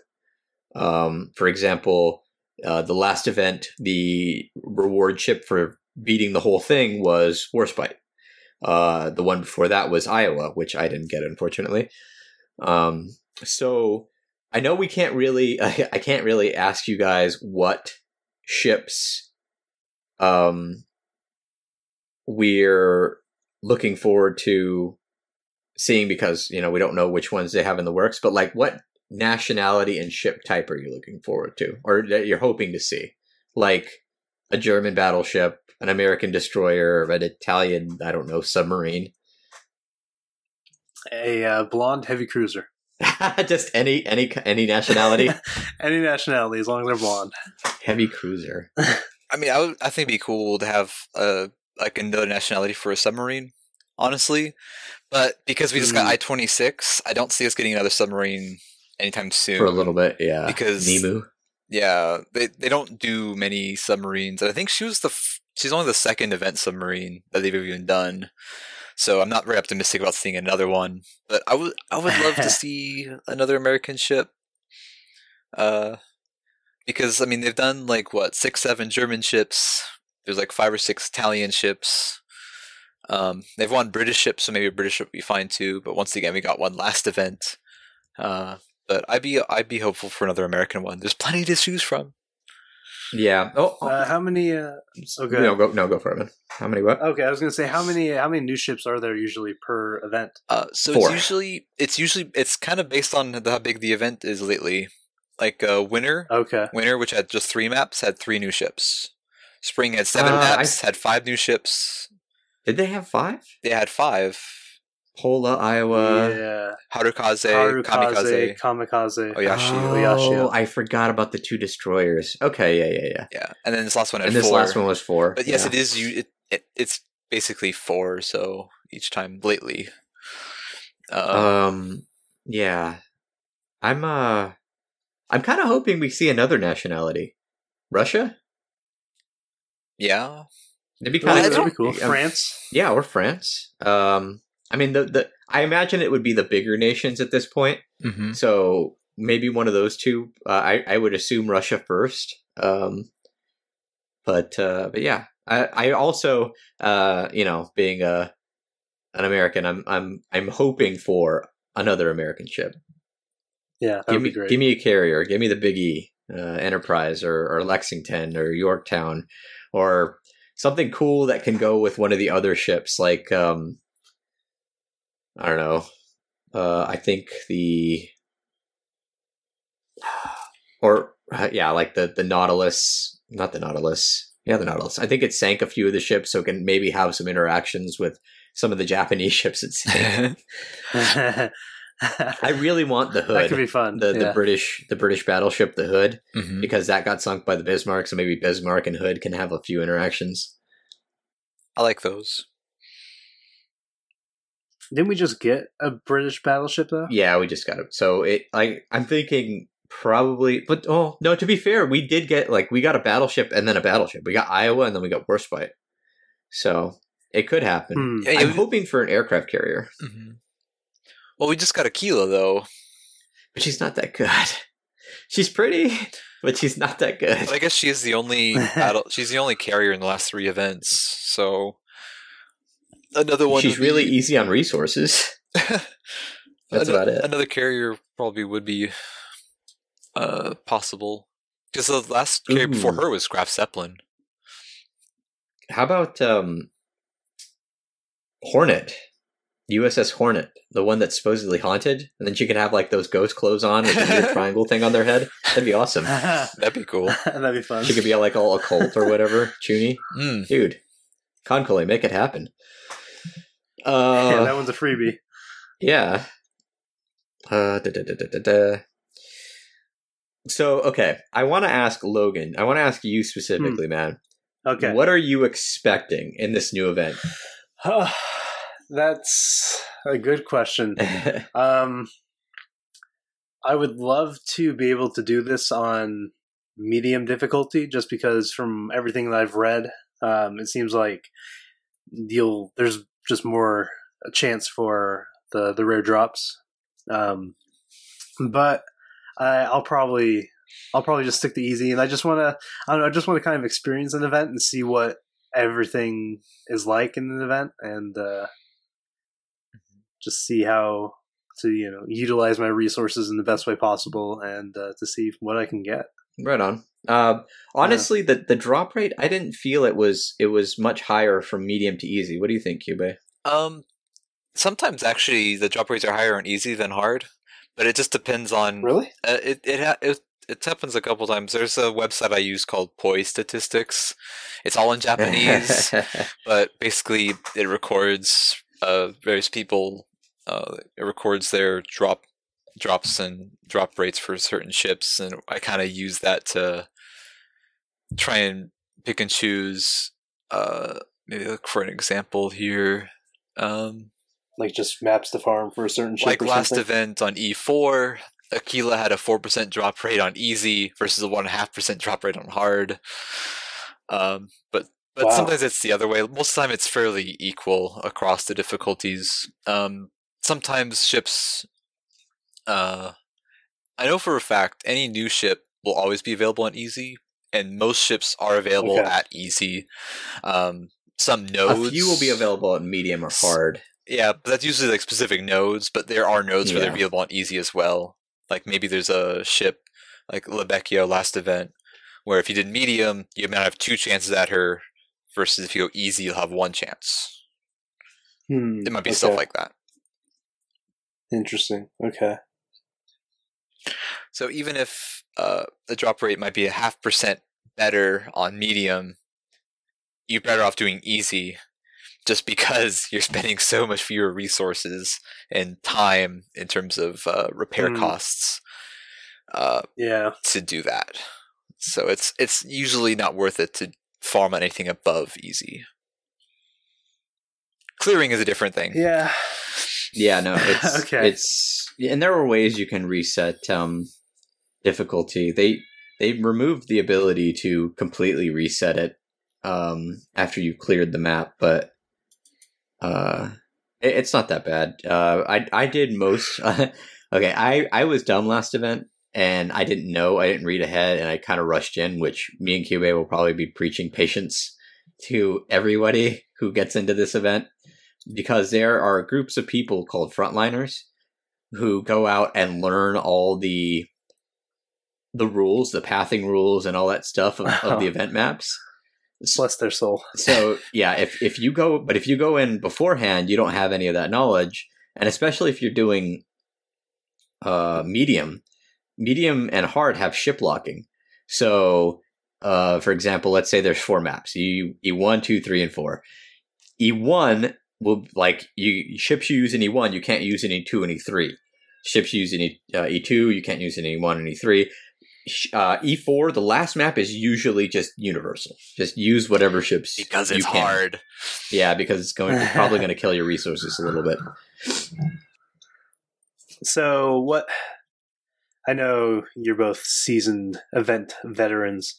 Um, for example, uh, the last event, the reward ship for beating the whole thing was Warspite. Uh, the one before that was Iowa, which I didn't get, unfortunately. Um, so I know we can't really, I can't really ask you guys what ships um we're looking forward to seeing because you know we don't know which ones they have in the works but like what nationality and ship type are you looking forward to or that you're hoping to see like a german battleship an american destroyer an italian i don't know submarine a uh, blonde heavy cruiser. just any any any nationality Any nationality, as long as they're blonde. heavy cruiser I mean, I would, I think it'd be cool to have like another nationality for a submarine, honestly. But because we just got Mm. I twenty six, I don't see us getting another submarine anytime soon. for a little bit yeah Because- nemu Yeah, they they don't do many submarines. And I think she was the f- she's only the second event submarine that they've even done. So I'm not very optimistic about seeing another one. But I would I would love to see another American ship. Uh, because I mean they've done like what six seven German ships. There's like five or six Italian ships. Um, they've won British ships, so maybe a British ship would be fine too. But once again, we got one last event. Uh, but I'd be I'd be hopeful for another American one. There's plenty to choose from. yeah oh, oh Uh, how many? Uh, okay. no go no go for it man how many what okay, I was gonna say how many? How many new ships are there usually per event? Uh, so Four. it's usually it's usually it's kind of based on the, how big the event is lately. Like uh, winter, Okay. winter, which had just three maps, had three new ships. Spring had seven Uh, I- maps, had five new ships. did they have five They had five. Pola, Iowa. yeah, Harukaze, Harukaze, Kamikaze. Kamikaze. Oyashio. Oh, Oyashio. I forgot about the two destroyers. Okay, yeah, yeah, yeah. Yeah, and then this last one had And this four. last one was four. But yes, yeah. it is. You, it, it, it's basically four. So each time lately. Uh, Um, yeah, I'm uh, I'm kind of hoping we see another nationality, Russia. Yeah, It'd be Well, kind that'd of be cool. France. Yeah, or France. Um, I mean, the the I imagine it would be the bigger nations at this point. mm-hmm. So maybe one of those two. Uh, I I would assume Russia first. Um, but uh, but yeah, I I also uh you know being a an American, I'm I'm I'm hoping for another American ship. Yeah, give me be great. give me a carrier. Give me the Big E, uh, Enterprise, or, or Lexington, or Yorktown, or something cool that can go with one of the other ships. Like um, I don't know. Uh, I think the or uh, yeah, like the the Nautilus, not the Nautilus. Yeah, the Nautilus. I think it sank a few of the ships, so it can maybe have some interactions with some of the Japanese ships sea. that I really want the hood. That could be fun. the the yeah. British the British battleship, the Hood, hmm because that got sunk by the Bismarck, so maybe Bismarck and Hood can have a few interactions. I like those. Didn't we just get a British battleship though? Yeah, we just got it. So it like I'm thinking probably, but oh no, to be fair, we did get like we got a battleship and then a battleship. We got Iowa and then we got Warspite. So it could happen. Yeah, I'm hoping for an aircraft carrier, hmm Well, we just got Aquila though. but she's not that good. She's pretty, but she's not that good. But I guess she is the only battle. She's the only carrier in the last three events. So another one. she's really be- easy on resources. That's Ano- about it. Another carrier probably would be uh, possible because the last carrier before her was Graf Zeppelin. How about um Hornet? USS Hornet, the one that's supposedly haunted, and then she can have like those ghost clothes on with the weird triangle thing on their head. That'd be awesome. That'd be cool. That'd be fun. She could be like all occult or whatever. Chuny, Mm. dude, KanColle, make it happen. yeah, Uh, that one's a freebie. yeah. Uh, da, da, da, da, da, da. So okay, I want to ask Logan. I want to ask you specifically, man. Okay. What are you expecting in this new event? That's a good question. Um, I would love to be able to do this on medium difficulty, just because from everything that I've read, um, it seems like you'll there's just more a chance for the the rare drops. Um, but I, I'll probably I'll probably just stick to easy, and I just want to I don't know I just want to kind of experience an event and see what everything is like in an event, and uh, just see how to you know utilize my resources in the best way possible, and uh, to see what I can get. Right on. Uh, honestly, the the drop rate, I didn't feel it was it was much higher from medium to easy. What do you think, Cube? Um, sometimes actually the drop rates are higher on easy than hard, but it just depends on. Really? Uh, it it, ha- it it happens a couple times. There's a website I use called Poi Statistics. It's all in Japanese, but basically it records uh, various people. Uh, it records their drop drops and drop rates for certain ships, and I kind of use that to try and pick and choose. Uh, maybe look for an example here. Um, Like just maps the farm for a certain ship like last something? event on E4, Aquila had a 4% drop rate on easy versus a 1.5% drop rate on hard. Um, but but Wow. sometimes it's the other way. Most of the time it's fairly equal across the difficulties. Um, sometimes ships, uh, I know for a fact any new ship will always be available on easy, and most ships are available Okay. at easy. Um, some a nodes. few will be available at medium or hard. Yeah, but that's usually like specific nodes, but there are nodes where they're available on easy as well. Like maybe there's a ship like Libeccio last event where if you did medium, you might have two chances at her versus if you go easy, you'll have one chance. Hmm, It might be okay. stuff like that. Interesting. Okay. So even if uh, the drop rate might be a half percent better on medium, you're better off doing easy just because you're spending so much fewer resources and time in terms of uh, repair Mm. costs uh, Yeah. to do that. So it's it's usually not worth it to farm on anything above easy. Clearing is a different thing. Yeah. Yeah, no, it's Okay. it's and there are ways you can reset um difficulty. They they removed the ability to completely reset it um after you've cleared the map, but uh it, it's not that bad. Uh I I did most okay, I I was dumb last event and I didn't know, I didn't read ahead and I kind of rushed in, which me and Cube will probably be preaching patience to everybody who gets into this event because there are groups of people called frontliners who go out and learn all the the rules, the pathing rules, and all that stuff of, of the event maps. Bless their soul. So yeah, if if you go, but if you go in beforehand, you don't have any of that knowledge, and especially if you're doing uh medium, medium and hard have ship locking. So, uh, for example, let's say there's four maps: E E one, two, three, and four. E one will like you ships you use in E one, you can't use in E two and E three. Ships you use in E uh, E two, you can't use in E one and E three. Uh, E4, the last map is usually just universal. Just use whatever ships Because you it's can. hard. Yeah, because it's going it's probably going to kill your resources a little bit. So what? I know you're both seasoned event veterans.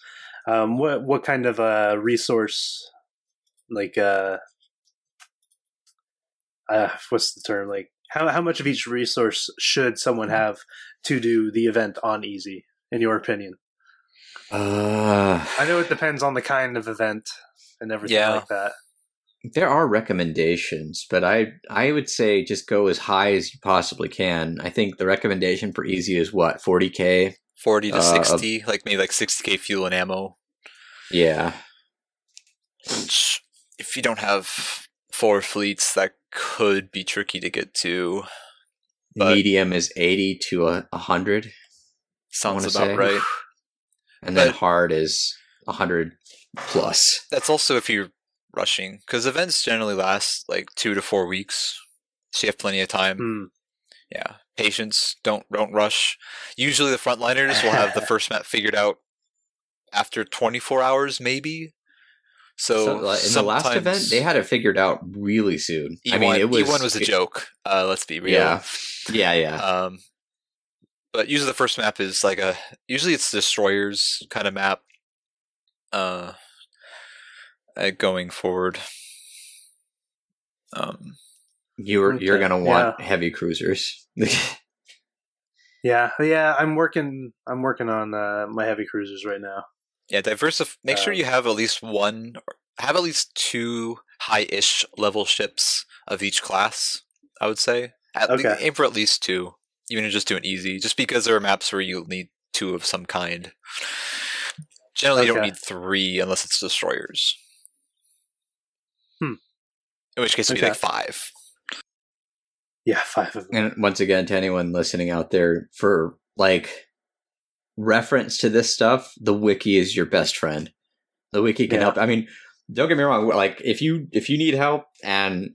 Um, what what kind of a resource, like uh, uh, what's the term? Like how how much of each resource should someone have to do the event on easy? In your opinion, Uh, I know it depends on the kind of event and everything Yeah. like that. there are recommendations, but I I would say just go as high as you possibly can. I think the recommendation for easy is what 40k. 40 to Uh, 60, like maybe like 60k fuel and ammo. Yeah, Which, if you don't have four fleets, that could be tricky to get to. Medium is 80 to a 100, Sounds about say. right. and then hard is 100 plus. That's also if you're rushing, because events generally last like two to four weeks, so you have plenty of time. Hmm. Yeah, patience. Don't don't rush. Usually, the frontliners will have the first map figured out after 24 hours, maybe. So, So, like, in the last event, they had it figured out really soon. E1, I mean, it was E1 was a joke. Uh, let's be real. Yeah. Yeah, yeah. Um, but usually the first map is like a usually it's destroyers kind of map. Uh, uh going forward. Um, You're you're gonna want heavy cruisers. Yeah, yeah. I'm working. I'm working on uh, my heavy cruisers right now. Yeah, diversify. Make sure Um, you have at least one, have at least two high-ish level ships of each class. I would say. At le- Okay. aim for at least two, even if just do it easy. Just because there are maps where you'll need two of some kind. Generally, you don't need three unless it's destroyers. Hmm. In which case, it'd be like five. Yeah, five of them. and once again, to anyone listening out there, for like reference to this stuff, the wiki is your best friend. The wiki can Yeah. help. I mean, don't get me wrong. Like if you if you need help and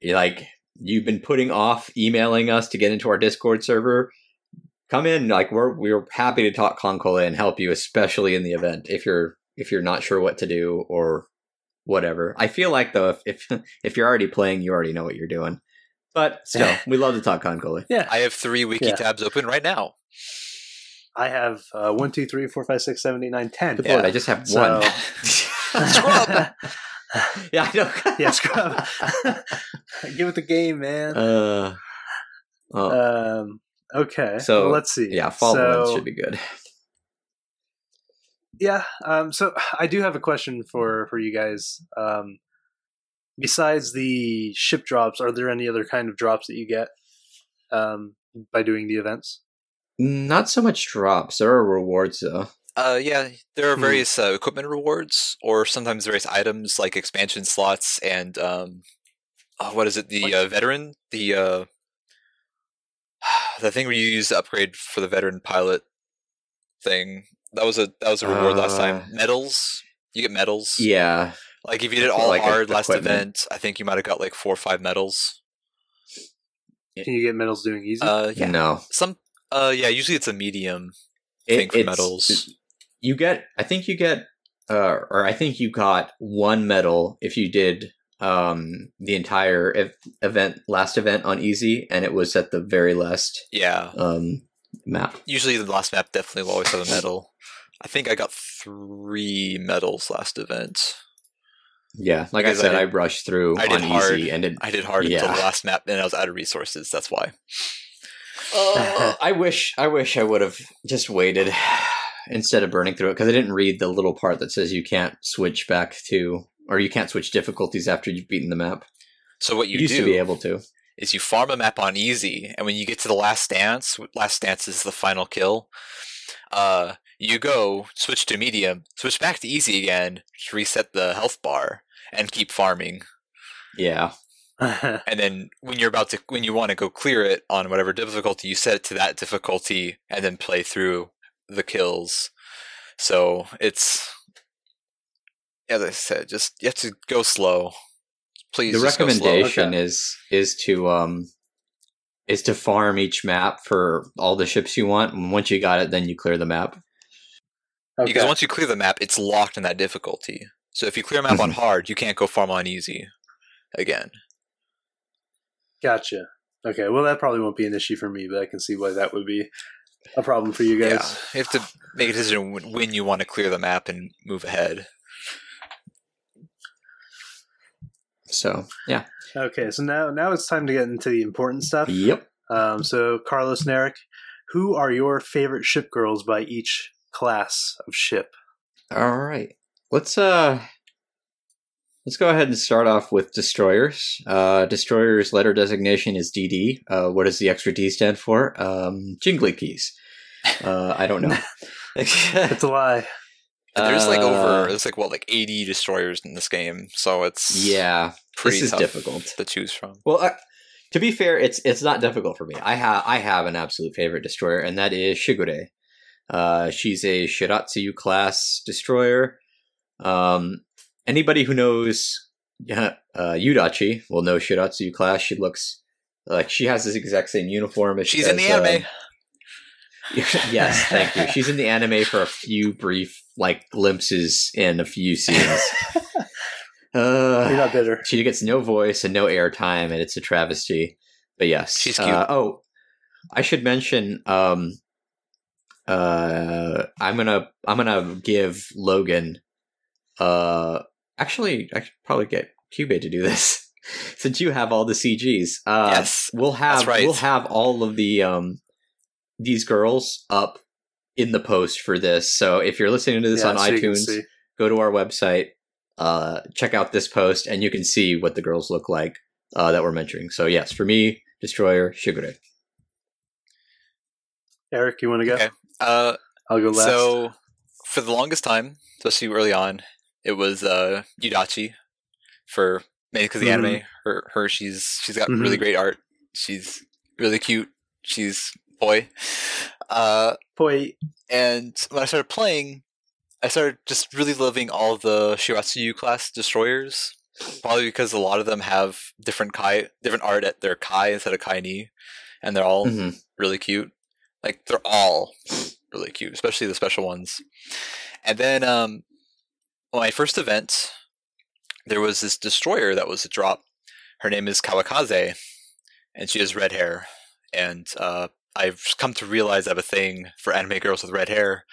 you like you've been putting off emailing us to get into our Discord server, come in. Like we're we're happy to talk KanColle and help you, especially in the event if you're if you're not sure what to do or whatever. I feel like though, if if, if you're already playing, you already know what you're doing. But still, we love to talk KanColle. Yeah, I have three wiki Yeah. tabs open right now. I have uh, one, two, three, four, five, six, seven, eight, nine, ten. Good Yeah. lord, I just have So- one. Scrub! yeah, I know. yeah, scrub. Give it the game, man. Uh, oh, um, okay. So, well, let's see. yeah, fall so, ones should be good. Yeah. Um, so I do have a question for for you guys. Um, besides the ship drops, are there any other kind of drops that you get um, by doing the events? Not so much drops. There are rewards though. Uh, yeah, there are Hmm. various uh, equipment rewards, or sometimes various items like expansion slots and um, oh, what is it? The uh, veteran, the uh, the thing where you use to upgrade for the veteran pilot thing. That was a that was a reward last Uh, time. Medals, you get medals. Yeah, Like if you did all like, hard last equipment. event, I think you might have got like four or five medals. Can you get medals doing easy? Uh, yeah. No, Some. Uh, yeah. Usually it's a medium. It- thing for medals. You get, I think you get, uh, or I think you got one medal if you did um the entire ev- event last event on easy and it was at the very last Yeah. um map Usually the last map definitely will always have a medal. I think I got three medals last event. yeah like i Because I said did- i, rushed through I did on hard. easy and it I did hard until the last map, and I was out of resources. That's why. Uh, I wish I wish I would have just waited instead of burning through it because I didn't read the little part that says you can't switch back to or you can't switch difficulties after you've beaten the map. So what you used do to be able to. is you farm a map on easy, and when you get to the last dance, last dance is the final kill. Uh, you go switch to medium, switch back to easy again, to reset the health bar, and keep farming. Yeah. And then when you're about to, when you want to go clear it on whatever difficulty, you set it to that difficulty, and then play through the kills. So it's, as I said, just you have to go slow. Please, the just go slow. recommendation Okay. is is to um is to farm each map for all the ships you want and once you got it then you clear the map. okay. Because once you clear the map, it's locked in that difficulty. So if you clear a map on hard, you can't go farm on easy again. Gotcha. Okay, well, that probably won't be an issue for me, but I can see why that would be a problem for you guys. Yeah, you have to make a decision when- when you want to clear the map and move ahead. So, yeah. Okay, so now now it's time to get into the important stuff. Yep. Um, so, Carlos and Eric, who are your favorite ship girls by each class of ship? All right. Let's uh let's go ahead and start off with destroyers. Uh destroyers letter designation is DD. Uh what does the extra D stand for? Um jingly keys. Uh I don't know. It's a lie. And there's like Uh, over there's like what like 80 destroyers in this game, so it's Yeah. pretty this is tough difficult. to choose from. Well, uh, to be fair, it's it's not difficult for me. I have I have an absolute favorite destroyer, and that is Shigure. Uh, she's a Shiratsuyu class destroyer. Um, anybody who knows uh, Yudachi will know Shiratsuyu class. She looks like she has this exact same uniform as She's in the as, uh, anime. yes, thank you. She's in the anime for a few brief like glimpses in a few scenes. Uh, You're not bitter. she gets no voice and no airtime, and it's a travesty. But yes, She's cute. Uh, oh, I should mention. Um, uh, I'm gonna I'm gonna give Logan. Uh, actually, I should probably get Kyubey to do this since you have all the CGs. Uh, Yes, we'll have right. we'll have all of the um these girls up in the post for this. So if you're listening to this Yeah, on so iTunes, go to our website, uh, check out this post, and you can see what the girls look like uh, that we're mentioning. So yes, for me, Destroyer Shigure. Eric, you want to go? Okay. Uh, I'll go last. so for the longest time, especially early on, it was uh Yudachi for mainly because the Mhm. anime. Her, her, she's she's got Mhm. really great art. She's really cute. She's boy. Uh, Boy, and when I started playing, I started just really loving all the Shiratsuyu class destroyers. Probably because a lot of them have different kai, different art at their kai instead of kai ni, and they're all Mhm. really cute. Like they're all really cute, especially the special ones. And then um, my first event, there was this destroyer that was a drop. Her name is Kawakaze, and she has red hair. And uh, I've come to realize I have a thing for anime girls with red hair.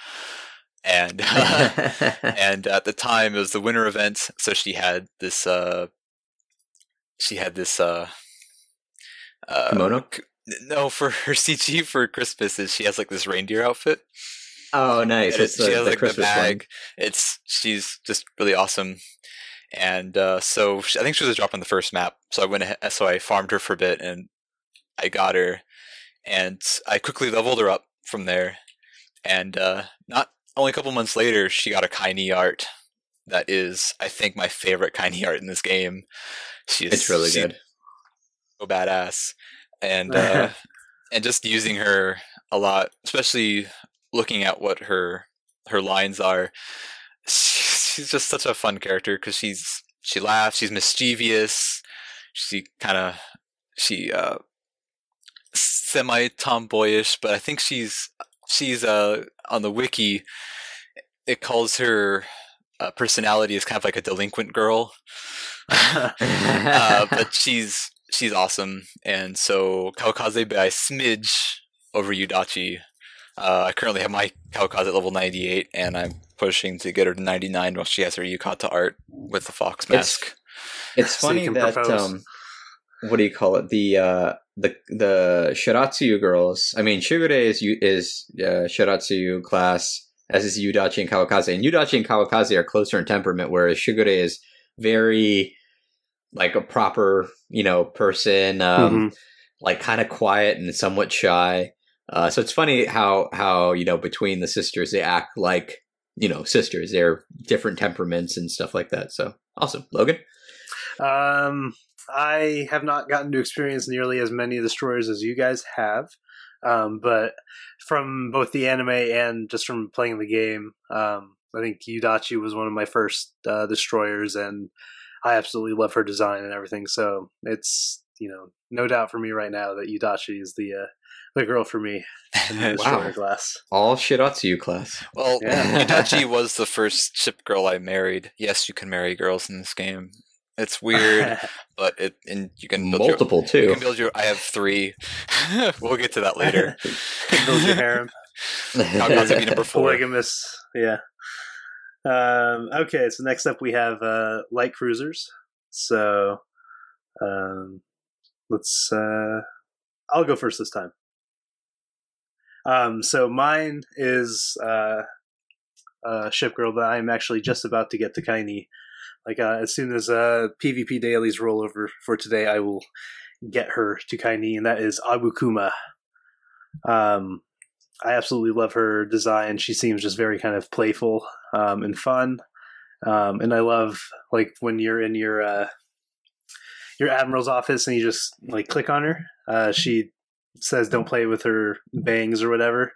And and at the time it was the winter event, so she had this. Uh, she had this. Uh, uh, Kimono? No, for her CG for Christmas is she has like this reindeer outfit. Oh, nice! It- the, she has the like the Christmas bag. It's she's just really awesome, and uh, so she, I think she was a drop on the first map. So I went ahead, so I farmed her for a bit, and I got her, and I quickly leveled her up from there. And uh, not only a couple months later, she got a Kaini art that is, I think, my favorite Kaini art in this game. She's It's really good. so badass and uh and just using her a lot especially looking at what her her lines are she's just such a fun character because she's she laughs, she's mischievous, she kind of she uh semi tomboyish, but I think she's she's uh on the wiki. It calls her uh, personality is kind of like a delinquent girl, uh, but she's she's awesome. And so Kawakaze by smidge over Yudachi. Uh, I currently have my Kawakaze at level 98, and I'm pushing to get her to 99 while she has her Yukata art with the fox mask. It's So you funny can that um, what do you call it? The uh, the the Shiratsuyu girls. I mean, Shigure is Yu- is uh, Shiratsuyu class, as is Yudachi and Kawakaze. And Yudachi and Kawakaze are closer in temperament, whereas Shigure is very like a proper, you know, person. Um, Mhm. like kind of quiet and somewhat shy. Uh, so it's funny how how you know between the sisters they act like you know sisters. They're different temperaments and stuff like that. So awesome, Logan. Um, I have not gotten to experience nearly as many destroyers as you guys have, um, but from both the anime and just from playing the game, um, I think Yudachi was one of my first uh, destroyers, and I absolutely love her design and everything. So it's you know no doubt for me right now that Yudachi is the uh, the girl for me in the Wow. destroyer class. All Shiratsuyu class. Well, Yeah. Yudachi was the first ship girl I married. Yes, you can marry girls in this game. It's weird, but it and you can build Multiple Your, you too. can build your. I have three. we'll get to that later. Build your harem. Kawakaze be number four. Polygamous, yeah. Um, okay, so next up we have uh, light cruisers. So um, let's. Uh, I'll go first this time. Um, so mine is uh, a ship girl that I'm actually just about to get to Kaini. Like uh, as soon as uh, PvP dailies roll over for today, I will get her to Kaini, and that is Abukuma. Um, I absolutely love her design. She seems just very kind of playful um, and fun. Um, and I love like when you're in your uh, your admiral's office and you just like click on her. Uh, she says, "Don't play with her bangs or whatever."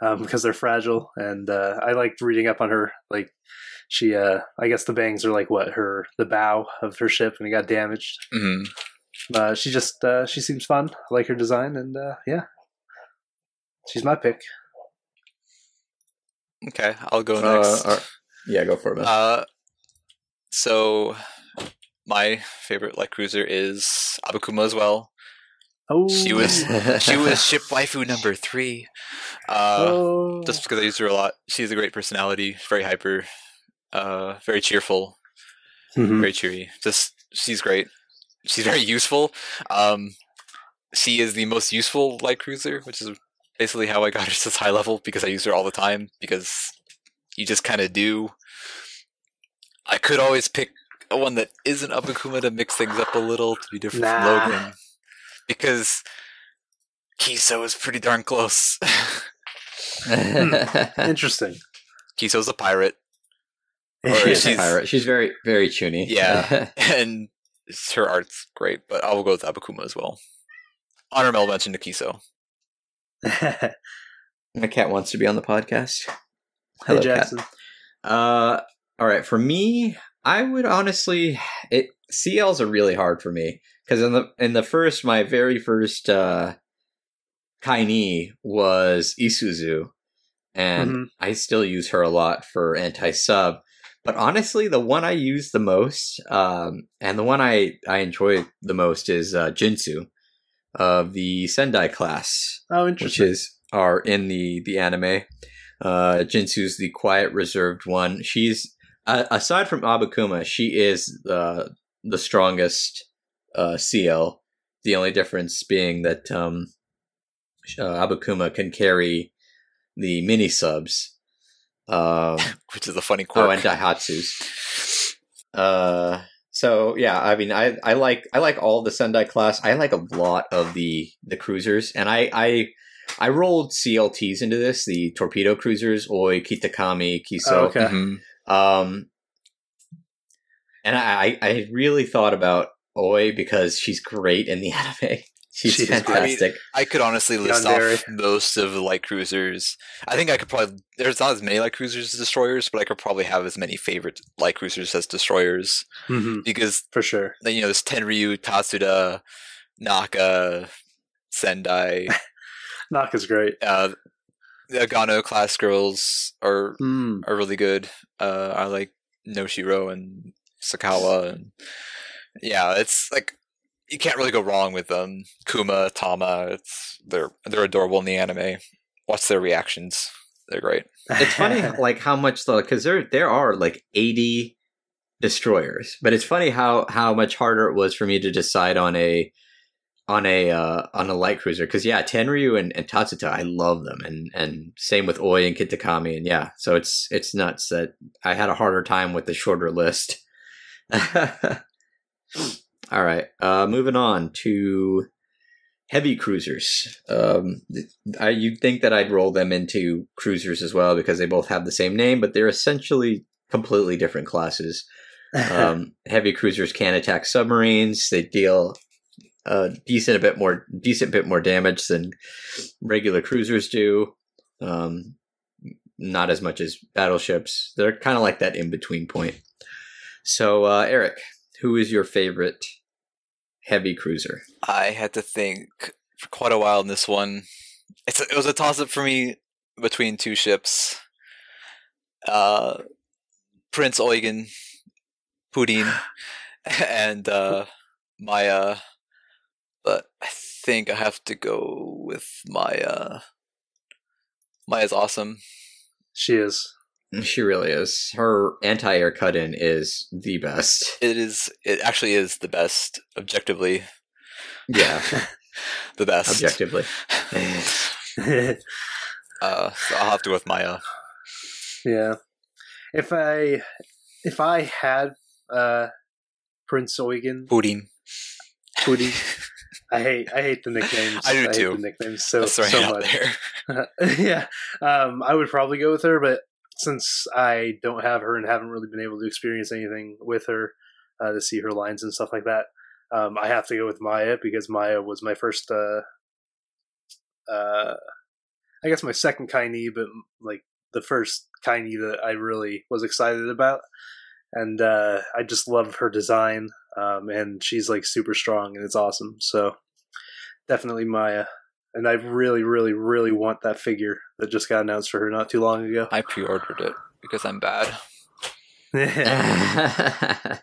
Um, because they're fragile, and uh, I liked reading up on her. Like she, uh, I guess the bangs are like what her the bow of her ship, and it got damaged. Mhm. Uh, she just uh, she seems fun. I like her design, and uh, yeah, she's my pick. Okay, I'll go Uh, next. uh, yeah, go for it. man. Uh, so my favorite light cruiser is Abukuma as well. Oh, She was she was ship waifu number three. Uh, oh. just because I use her a lot. She's a great personality, very hyper, uh, very cheerful, Mhm. very cheery. Just she's great. She's very useful. Um, she is the most useful light cruiser, which is basically how I got her to this high level because I use her all the time because you just kind of do. I could always pick one that isn't Abukuma to mix things up a little to be different Nah. from Logan because Kiso is pretty darn close. Interesting. Kiso's a pirate. She's- she's a pirate. She's very very chuuni. Yeah. and her art's great, but I will go with Abukuma as well. Honorable mention to Kiso. My cat wants to be on the podcast. hey Hello, cat. Jackson. Uh, all right. For me, I would honestly, it CLs are really hard for me because in the in the first, my very first uh, Kaini was Isuzu, and Mhm. I still use her a lot for anti sub. But honestly, the one I use the most, um, and the one I I enjoy the most is uh, Jintsu of the Sendai class Oh, interesting. which is are in the the anime. Uh, Jintsu's the quiet, reserved one. She's uh, aside from Abukuma, she is the the strongest uh, CL. The only difference being that um, uh, Abukuma can carry the mini subs. Um, Which is a funny quirk. oh, and Daihatsus. Uh, so yeah, I mean, I I like I like all the Sendai class. I like a lot of the the cruisers, and I I I rolled CLTs into this, the torpedo cruisers, Oi, Kitakami, Kiso. Oh, okay. Mhm. Um, and I I really thought about Oi because she's great in the anime. She's She's fantastic. I could honestly list off most of the light cruisers. I think I could probably. There's not as many light cruisers as destroyers, but I could probably have as many favorite light cruisers as destroyers hmm because For sure. Then you know there's Tenryu, Tatsuta, Naka, Sendai. Naka's great. uh, the Agano class girls are Mm. are really good. Uh, I like Noshiro and Sakawa, and yeah, it's like you can't really go wrong with them. Kuma, Tama, it's they're they're adorable in the anime. Watch their reactions; they're great. It's funny, like how much though, because there there are like eighty destroyers, but it's funny how how much harder it was for me to decide on a on a uh, on a light cruiser. Because yeah, Tenryu and, and Tatsuta, I love them, and and same with Oi and Kitakami, and yeah, so it's it's nuts that I had a harder time with the shorter list. All right, uh, moving on to heavy cruisers. Um, I, you'd think that I'd roll them into cruisers as well because they both have the same name, but they're essentially completely different classes. Um, heavy cruisers can attack submarines. They deal a decent a bit more decent bit more damage than regular cruisers do. Um, not as much as battleships. They're kind of like that in between point. So, uh, Eric, who is your favorite heavy cruiser? I had to think for quite a while in this one. It's a, it was a toss up for me between two ships. Uh, Prinz Eugen, Pudin, and uh, Maya, but I think I have to go with Maya. Maya's awesome. she is. She really is. Her anti-air cut-in is the best. It is. It actually is the best, objectively. Yeah, The best. objectively. Uh, so I'll have to go with Maya. yeah. If I if I had uh Prinz Eugen Pudin. Pudi, I hate I hate the nicknames. I do hate too. the nicknames so so much. there. yeah, um, I would probably go with her, but since I don't have her and haven't really been able to experience anything with her uh, to see her lines and stuff like that, um, I have to go with Maya because Maya was my first, uh, uh, I guess my second Kaini, but like the first Kaini that I really was excited about, and uh, I just love her design, um, and she's like super strong and it's awesome. So definitely Maya and I really, really, really want that figure that just got announced for her not too long ago. I pre-ordered it because I'm bad.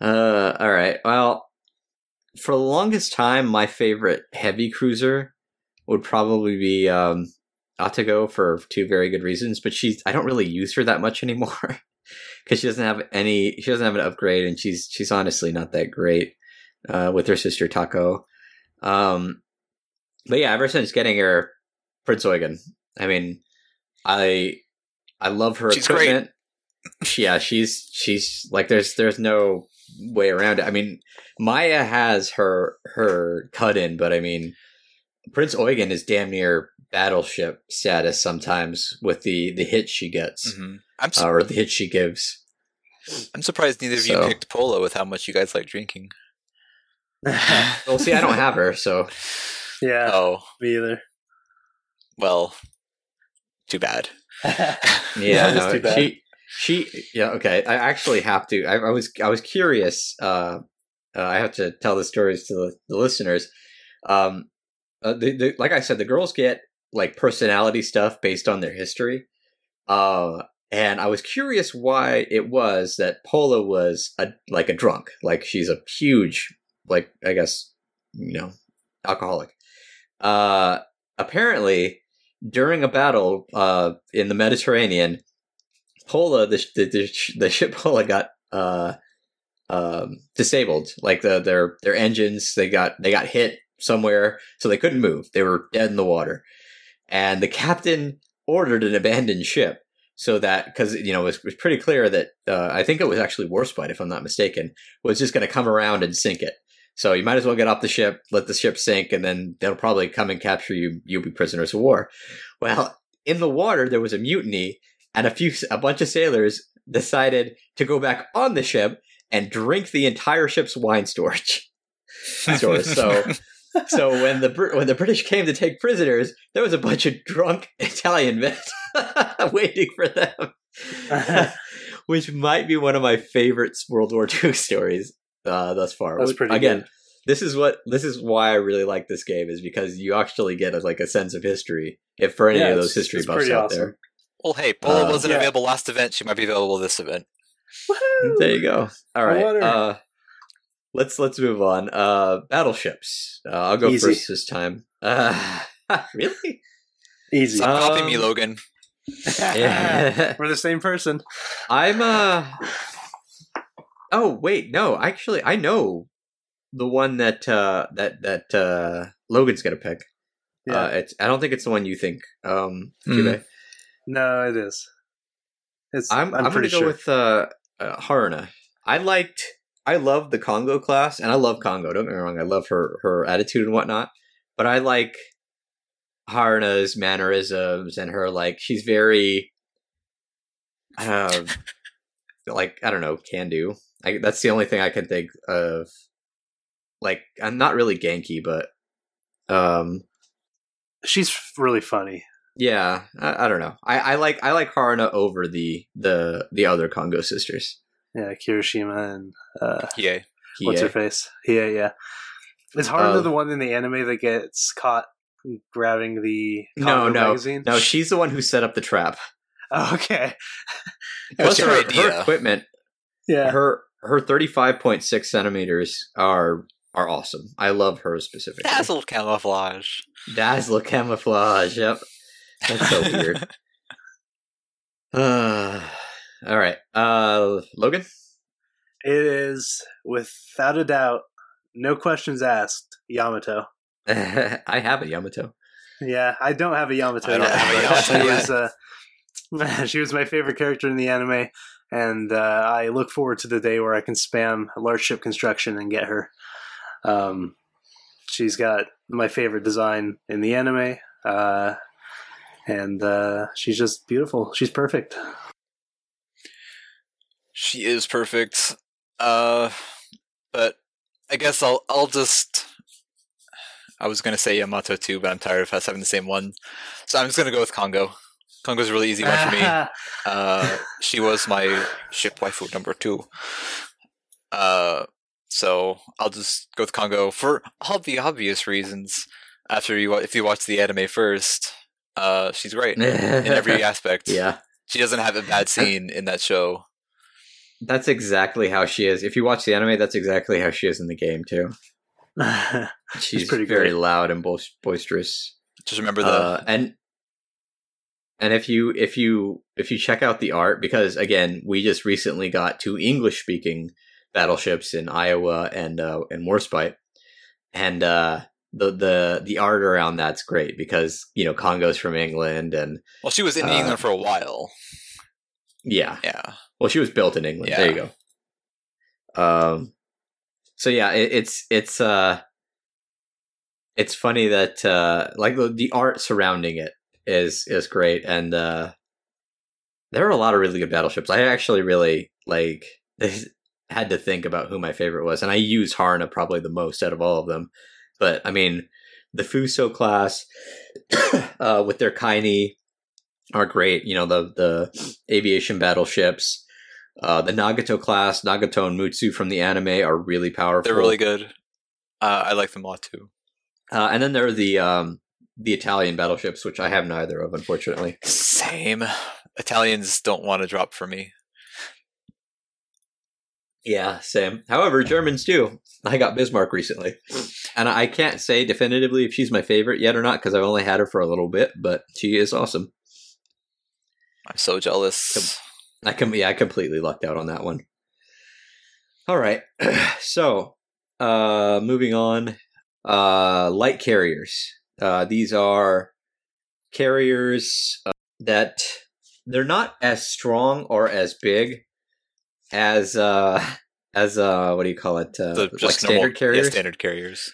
uh, all right. Well, for the longest time, my favorite heavy cruiser would probably be um, Atago for two very good reasons. But she's I don't really use her that much anymore because she doesn't have any. She doesn't have an upgrade, and she's she's honestly not that great uh, with her sister Takao. Um, but yeah, ever since getting her Prinz Eugen, I mean, I I love her She's great. Yeah, she's she's like there's there's no way around it. I mean, Maya has her her cut in, but I mean, Prinz Eugen is damn near battleship status sometimes with the the hit she gets hmm I'm su- uh, or the hit she gives. I'm surprised neither of so- you picked Pola with how much you guys like drinking. Well, see, I don't have her, so yeah, Oh me either. well, too bad. yeah, Yeah, no, too bad. she she yeah okay. I actually have to. I, I was I was curious. Uh, uh, I have to tell the stories to the, the listeners. Um, uh, the, the, like I said, the girls get like personality stuff based on their history. Uh, and I was curious why it was that Pola was a like a drunk. Like she's a huge, like I guess you know, alcoholic. Uh, apparently, during a battle uh, in the Mediterranean, Pola, the the, the, ship Pola got uh, um, disabled. Like the their their engines, they got they got hit somewhere, so they couldn't move. They were dead in the water, and the captain ordered an abandoned ship so that because you know it was, it was pretty clear that uh, I think it was actually Warspite, if I'm not mistaken, was just going to come around and sink it. So you might as well get off the ship, let the ship sink, and then they'll probably come and capture you. You'll be prisoners of war. Well, in the water there was a mutiny, and a few a bunch of sailors decided to go back on the ship and drink the entire ship's wine storage. stores. So so when the when the British came to take prisoners, there was a bunch of drunk Italian men waiting for them, which might be one of my favorite World War II stories uh, thus far. That's pretty Again, good. this is what this is why I really like this game is because you actually get a, like a sense of history. If for any Yeah, of those history buffs pretty out awesome. there, Well, hey, Pola Uh, wasn't yeah. available last event. She might be available this event. there you go. All right, uh, let's let's move on. Uh, battleships. Uh, I'll go Easy. first this time. Uh, really? Easy. So copy me, Um, Logan. Yeah. We're the same person. I'm uh Oh, wait, no. Actually, I know the one that uh that that uh Logan's going to pick. Yeah. Uh it's I don't think it's the one you think. Um. Jube. no, it is. It's. I'm I'm, I'm, pretty going to go with uh, uh Haruna. I liked I love the Kongou class and I love Kongou. Don't get me wrong. I love her her attitude and whatnot, but I like Haruna's mannerisms and her like she's very um, like I don't know, can do. I, that's the only thing I can think of. Like I'm not really Genki, but um, She's really funny. yeah, I, I don't know. I, I like I like Haruna over the the the other Kongou sisters. Yeah, Kirishima and uh, Yay. what's her face? Yeah, yeah. Is Haruna Uh, the one in the anime that gets caught grabbing the No, Kongou no, magazine? no. She's the one who set up the trap. Oh, okay. Plus, That's her, idea. her equipment, Yeah. her her thirty five point six centimeters are are awesome. I love her specifically. Dazzle camouflage. Dazzle camouflage. Yep, that's so weird. Uh, all right, uh, Logan. It is without a doubt, no questions asked, Yamato. I have a Yamato. Yeah, I don't have a Yamato I don't have a Yamato she was uh, she was my favorite character in the anime, and uh, I look forward to the day where I can spam large ship construction and get her. Um, she's got my favorite design in the anime, uh, and uh, she's just beautiful. She's perfect. She is perfect. Uh, but I guess I'll I'll just. I was gonna say Yamato too, but I'm tired of us having the same one, so I'm just gonna go with Kongou. Kongou's a really easy one for me. Uh, she was my ship waifu number two. Uh, so I'll just go with Congo for all the obvious reasons. After you, if you watch the anime first, uh, she's great in every aspect. yeah, she doesn't have a bad scene in that show. that's exactly how she is. If you watch the anime, that's exactly how she is in the game too. She's pretty very great. loud and boist- boisterous. Just remember the uh, and and if you if you if you check out the art because again we just recently got two english speaking battleships in iowa and uh and warspite. And uh the the the art around that's great because you know Kongou's from england and well, she was in uh, England for a while. yeah. Yeah, well she was built in england. There you go. Um so yeah it, it's it's uh it's funny that uh like the, the art surrounding it is is great and uh there are a lot of really good battleships i actually really like had to think about who my favorite was and i use Haruna probably the most out of all of them but i mean the fuso class uh with their kaini are great you know the the aviation battleships uh the nagato class nagato and mutsu from the anime are really powerful they're really good. Uh, I like them a lot too. uh, and then there are the um the italian battleships which i have neither of unfortunately Same. Italians don't want to drop for me. Yeah, same. However, Germans do. I got Bismarck recently, and I can't say definitively if she's my favorite yet or not because I've only had her for a little bit, but she is awesome. I'm so jealous. I com- yeah, I completely lucked out on that one. All right, so uh, moving on, uh, light carriers. Uh, these are carriers uh, that they're not as strong or as big as uh as uh what do you call it uh, The like standard normal, carriers Yeah, standard carriers.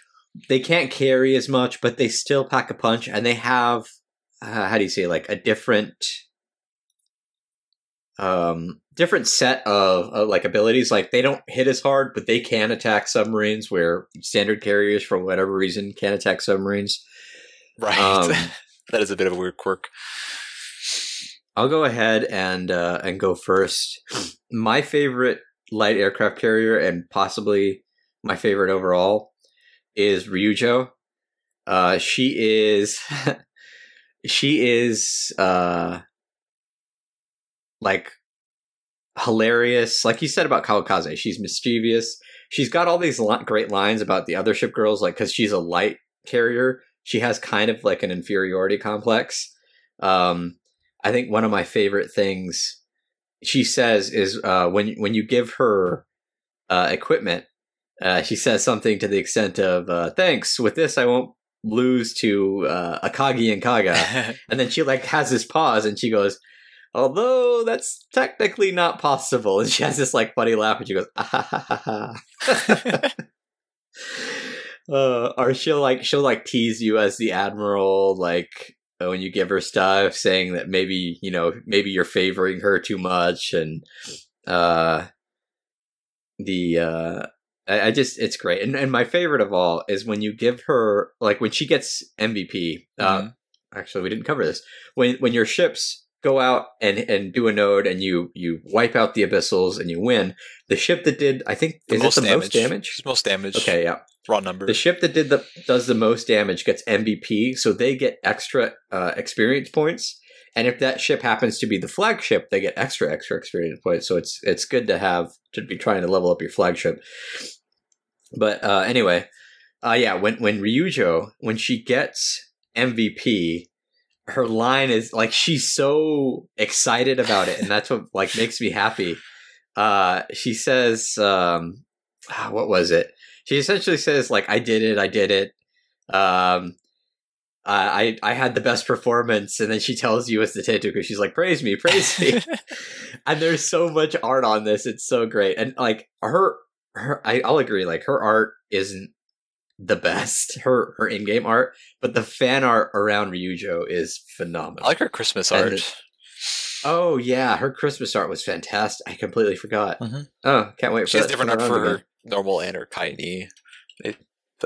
they can't carry as much but they still pack a punch and they have uh, how do you say like a different um, different set of uh, like abilities. Like they don't hit as hard, but they can attack submarines. Where standard carriers, for whatever reason, can't attack submarines. Right. Um, that is a bit of a weird quirk. I'll go ahead and uh, and go first. My favorite light aircraft carrier, and possibly my favorite overall, is Ryujo. Uh, she is she is uh, like hilarious. Like you said about Kawakaze, she's mischievous. She's got all these great lines about the other ship girls, like because she's a light carrier, she has kind of like an inferiority complex. Um, I think one of my favorite things she says is uh, when when you give her uh, equipment, uh, she says something to the extent of uh, "Thanks. With this, I won't lose to uh, Akagi and Kaga." and then she like has this pause, and she goes, "Although that's technically not possible." And she has this like funny laugh, and she goes, "Ah ha ha ha." ha." uh, or she'll like she'll like tease you as the admiral, like uh, when you give her stuff, saying that maybe you know maybe you're favoring her too much, and uh, the uh, I, I just it's great, and and my favorite of all is when you give her like when she gets MVP. Uh, Mhm. actually, we didn't cover this when when your ships go out and and do a node and you you wipe out the abyssals and you win the ship that did i think The is most it the damage. most damage She's most damage. okay yeah Raw number. the ship that did the does the most damage gets MVP, so they get extra uh, experience points. And if that ship happens to be the flagship, they get extra extra experience points. So it's it's good to have to be trying to level up your flagship. But uh, anyway, uh, yeah, when when Ryujo when she gets MVP, her line is like she's so excited about it, and that's what like makes me happy. Uh, she says, um, ah, "What was it?" she essentially says like i did it i did it um I I had the best performance, and then she tells you as the Teitoku, she's like, "Praise me, praise me." and there's so much art on this; it's so great. And like her, her, I, I'll agree. Like her art isn't the best, her her in game art, but the fan art around Ryujo is phenomenal. I like her Christmas And art. the- oh yeah, her Christmas art was fantastic. I completely forgot. Mhm. Oh, can't wait. She has different art for again. her normal and her kaini.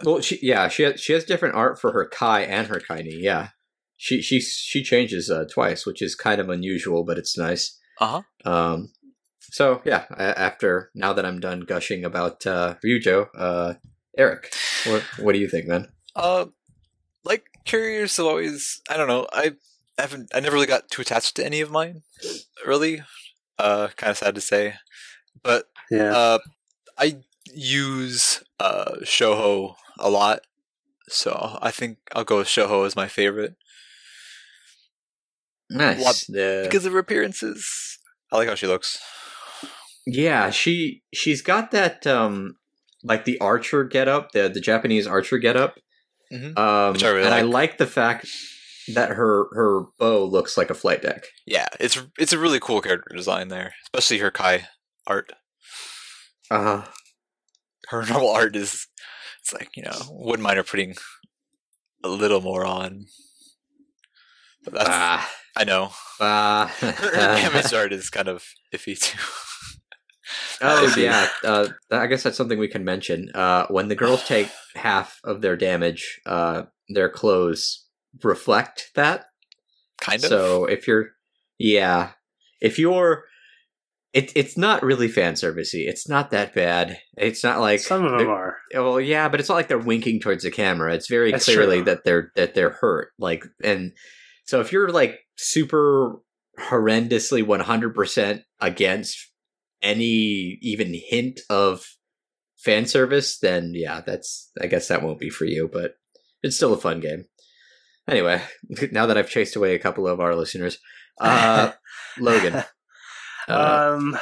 Well, she yeah, she has, she has different art for her Kai and her Kaini. Yeah, she she she changes uh, twice, which is kind of unusual, but it's nice. Uh huh. Um, so yeah, after now that I'm done gushing about uh, Ryujo, uh, Eric, what what do you think, man? Uh, like carriers have always. I don't know. I haven't. I never really got too attached to any of mine. Really. Uh, kind of sad to say, but Yeah. uh, I use uh Shoho a lot, so I think I'll go with Shoho as my favorite Nice. What- The- because of her appearances. I like how she looks. yeah, she she's got that um like the archer get up, the the Japanese archer get up. Mhm. Um, Which I really and I like. like the fact that her her bow looks like a flight deck. Yeah, it's it's a really cool character design there, especially her Kai art. Uh Her normal art is, it's like you know, wouldn't mind her putting a little more on. But that's ah, I know ah. her, her damage art is kind of iffy too. Oh Iffy. yeah, uh, I guess that's something we can mention. Uh, when the girls take half of their damage, uh, their clothes reflect that. kind of. So if you're, yeah, if you're, it, it's not really fan servicey. It's not that bad. It's not like Some of them are. Well, yeah, but it's not like they're winking towards the camera. It's very That's clearly true. that they're that they're hurt. Like, and so if you're like super horrendously one hundred percent against any even hint of fan service, then yeah, that's I guess that won't be for you. But it's still a fun game. Anyway, now that I've chased away a couple of our listeners, uh, Logan, uh, um,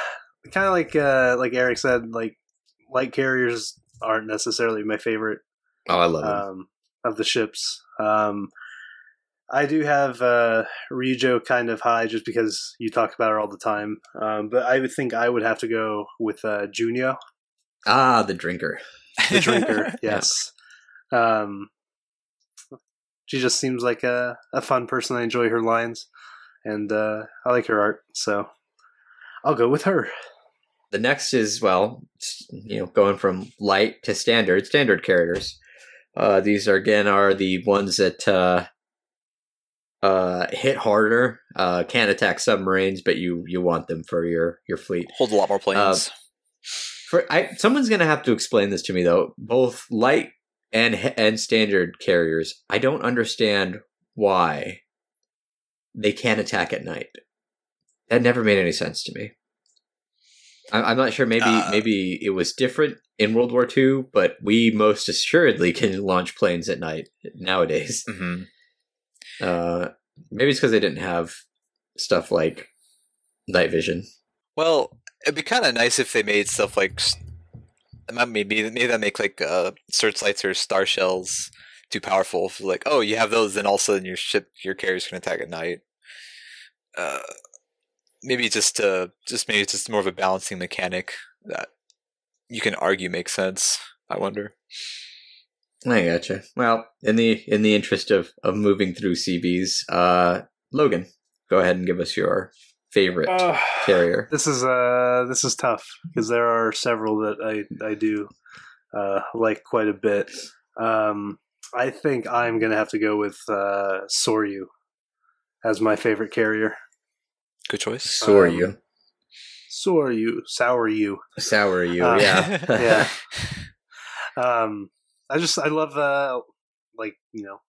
kind of like uh, like Eric said, like light carriers aren't necessarily my favorite oh, I love um, of the ships. Um, I do have uh, Ryujo kind of high just because you talk about her all the time. Um, but I would think I would have to go with uh, Junyo, ah, the drinker. the drinker. yes. Um, she just seems like a, a fun person. I enjoy her lines, and uh, I like her art. So I'll go with her. The next is well, you know, going from light to standard. Standard carriers. Uh, these are again are the ones that uh, uh, hit harder. Uh, can't attack submarines, but you you want them for your your fleet. Hold a lot more planes. For I, someone's gonna have to explain this to me though. Both light and and standard carriers, I don't understand why they can't attack at night. That never made any sense to me. I, I'm not sure. Maybe Uh, maybe it was different in World War II, but we most assuredly can launch planes at night nowadays. hmm Uh, maybe it's because they didn't have stuff like night vision. Well, it'd be kind of nice if they made stuff like maybe maybe that make like uh, searchlights or star shells too powerful. For like, oh, you have those, then all of a sudden your ship, your carriers can attack at night. Uh, maybe just uh, just maybe it's just more of a balancing mechanic that you can argue makes sense. I wonder. I gotcha. Well, in the in the interest of of moving through CBs, uh, Logan, go ahead and give us your favorite Uh, carrier. this is uh this is tough because there are several that I I do uh like quite a bit. Um, I think I'm gonna have to go with uh Soryu as my favorite carrier. Good choice. Soar um, you, Soryu, sour you. sour you, uh, yeah, yeah. Um, I just I love uh like you know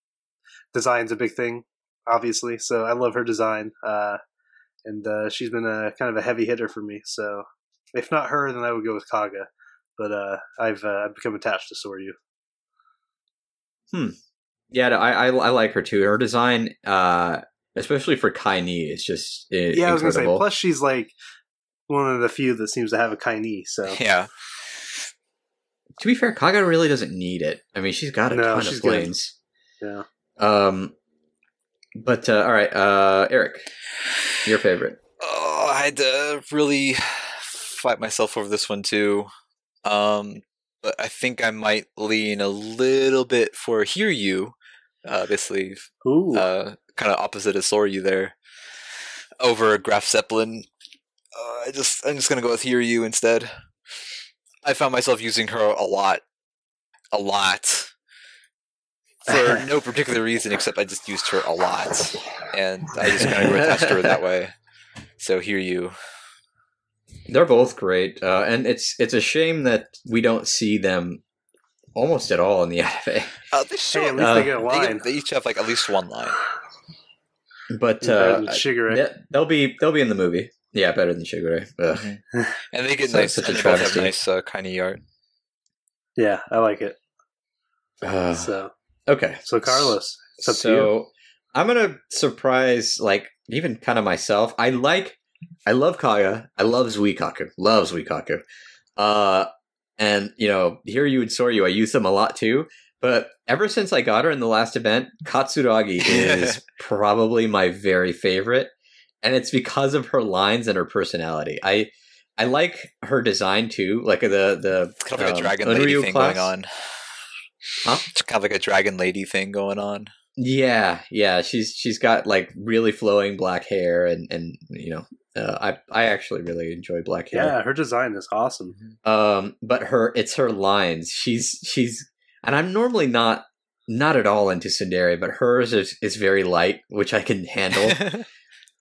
design's a big thing, obviously. So I love her design. Uh, and uh, she's been a kind of a heavy hitter for me. So if not her, then I would go with Kaga. But uh, I've uh, I've become attached to Soryu. Hmm. Yeah. I, I I like her too. Her design, uh, especially for Kaini, is just uh, Yeah, I was gonna say. Plus, she's like one of the few that seems to have a Kaini. So yeah. To be fair, Kaga really doesn't need it. I mean, she's got a No, ton she's of good. planes. yeah. Um, but uh, all right, uh, Eric, your favorite. Oh, I had to really fight myself over this one too. Um, but I think I might lean a little bit for Hiryu. Uh, basically, uh, kind of opposite of Soryu there. Over Graf Zeppelin. Uh, I just I'm just gonna go with Hiryu instead. I found myself using her a lot, a lot, for no particular reason except I just used her a lot, and I just kind of grew attached to her that way. So Hiryu. They're both great, uh, and it's it's a shame that we don't see them almost at all in the anime. Uh, they show hey, at least uh, they get a they, line. get- they each have like at least one line. But Better uh, than they'll be they'll be in the movie. Yeah, better than Shigure. Ugh. And they get So- nice, such a they have nice uh, kind of art. yeah, I like it. Uh, So, okay, so Carlos, it's up so to you. I'm gonna surprise like even kind of myself. I like I love Kaga. I love Zuikaku. Loves Zuikaku. Uh and you know, Hiryu and Soryu, I use them a lot too. But ever since I got her in the last event, Katsuragi is probably my very favorite. And it's because of her lines and her personality. I I like her design too, like the the kind of like um, a dragon lady thing class. going on. Huh? It's kind of like a dragon lady thing going on. Yeah, yeah, she's she's got like really flowing black hair, and and you know, uh, I I actually really enjoy black hair. Yeah, her design is awesome. Um, but her it's her lines. She's she's, and I'm normally not not at all into tsundere, but hers is is very light, which I can handle.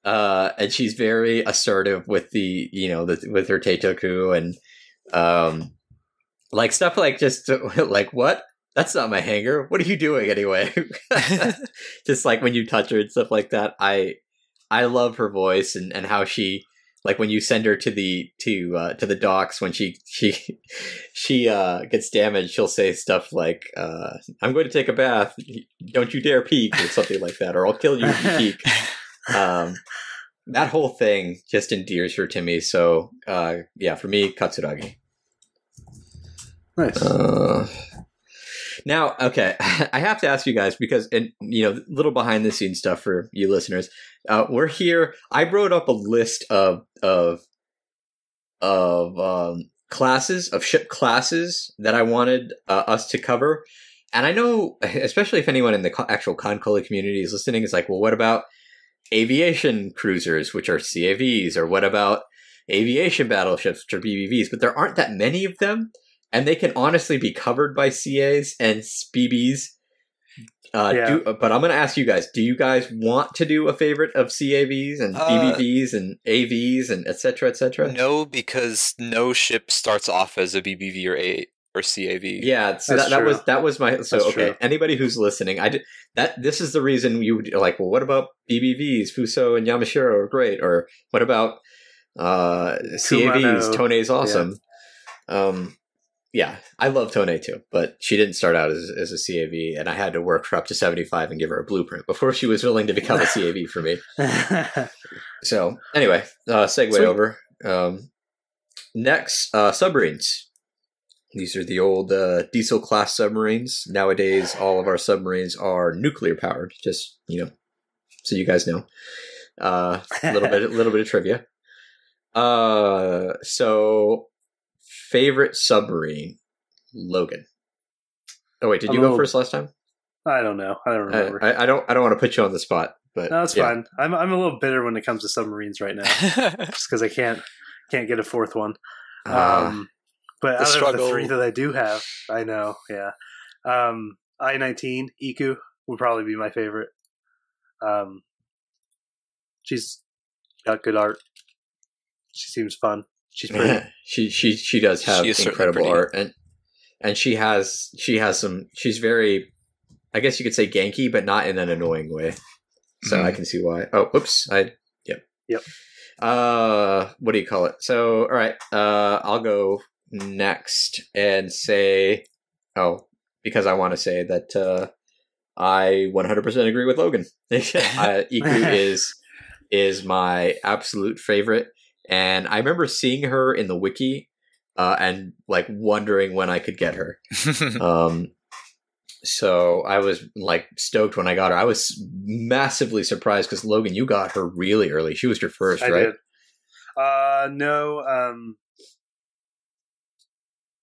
uh, and she's very assertive with the you know the, with her teitoku and um, like stuff like just like what that's not my hanger. What are you doing anyway? just like when you touch her and stuff like that. I I love her voice and, and how she like when you send her to the to uh, to the docks when she she she uh, gets damaged, she'll say stuff like uh, "I'm going to take a bath. Don't you dare peek" or something like that, or "I'll kill you if you peek." Um, that whole thing just endears her to me. So uh, yeah, for me, Katsuragi. Nice. Uh, now, okay, I have to ask you guys because, and you know, little behind the scenes stuff for you listeners. Uh, we're here. I wrote up a list of of of um, classes of ship classes that I wanted uh, us to cover, and I know, especially if anyone in the co- actual KanColle community is listening, is like, well, what about aviation cruisers, which are CAVs, or what about aviation battleships, which are BBVs, but there aren't that many of them, and they can honestly be covered by CAs and BBs. Uh, Yeah. do, but I'm going to ask you guys: Do you guys want to do a favorite of CAVs and Uh, BBVs and AVs and et cetera, et cetera? No, because no ship starts off as a BBV or A or CAV. Yeah, so that, that was that was my so That's okay. true. Anybody who's listening, I did that. This is the reason you would like. Well, what about BBVs? Fuso and Yamashiro are great, or what about uh CAVs? Kumano. Tone's awesome. Um, yeah, I love Tone too, but she didn't start out as, as a CAV, and I had to work her up to seventy five and give her a blueprint before she was willing to become a CAV for me. So anyway, uh, segue Sweet. over. Um, next, uh, submarines. These are the old uh, diesel class submarines. Nowadays, all of our submarines are nuclear powered. Just you know, so you guys know. Uh, a little bit, a little bit of trivia. Uh, so favorite submarine, Logan. Oh wait, did I'm you go little- first last time? I don't know. I don't I, remember. I, I don't. I don't want to put you on the spot, but no, it's yeah. fine. I'm I'm a little bitter when it comes to submarines right now, just because I can't can't get a fourth one. Uh, Um, but the out of the three that I do have, I know, yeah. Um, I nineteen Iku would probably be my favorite. Um, she's got good art. She seems fun. She's pretty. she she she does have She incredible art and and she has she has some she's very I guess you could say genki but not in an annoying way. So I Mhm. can see why. Oh, whoops. I yep. Yep. Uh what do you call it? So all right, uh I'll go next and say oh, because I want to say that uh I 100% agree with Logan. I, Iku is is my absolute favorite and I remember seeing her in the wiki uh, and like wondering when I could get her. Um, so I was like stoked when I got her. I was massively surprised because Logan, you got her really early. She was your first, I right? did. Uh, no. Um,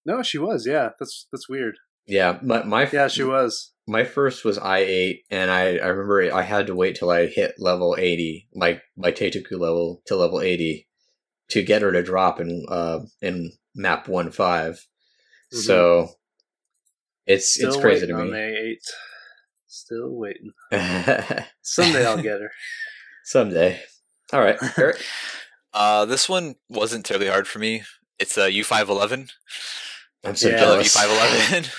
no, she was. Yeah, that's that's weird. Yeah, my my Yeah, she was. my first was I eight, and I I remember I had to wait till I hit level eighty, my my Teitoku level to level eighty, to get her to drop in uh in map one five. Mhm. So it's Still it's crazy to waiting on me. A eight. Still waiting. Someday I'll get her. Someday. All right, Eric. uh, this one wasn't terribly hard for me. It's a U511. I'm so Yeah. I love jealous. U511.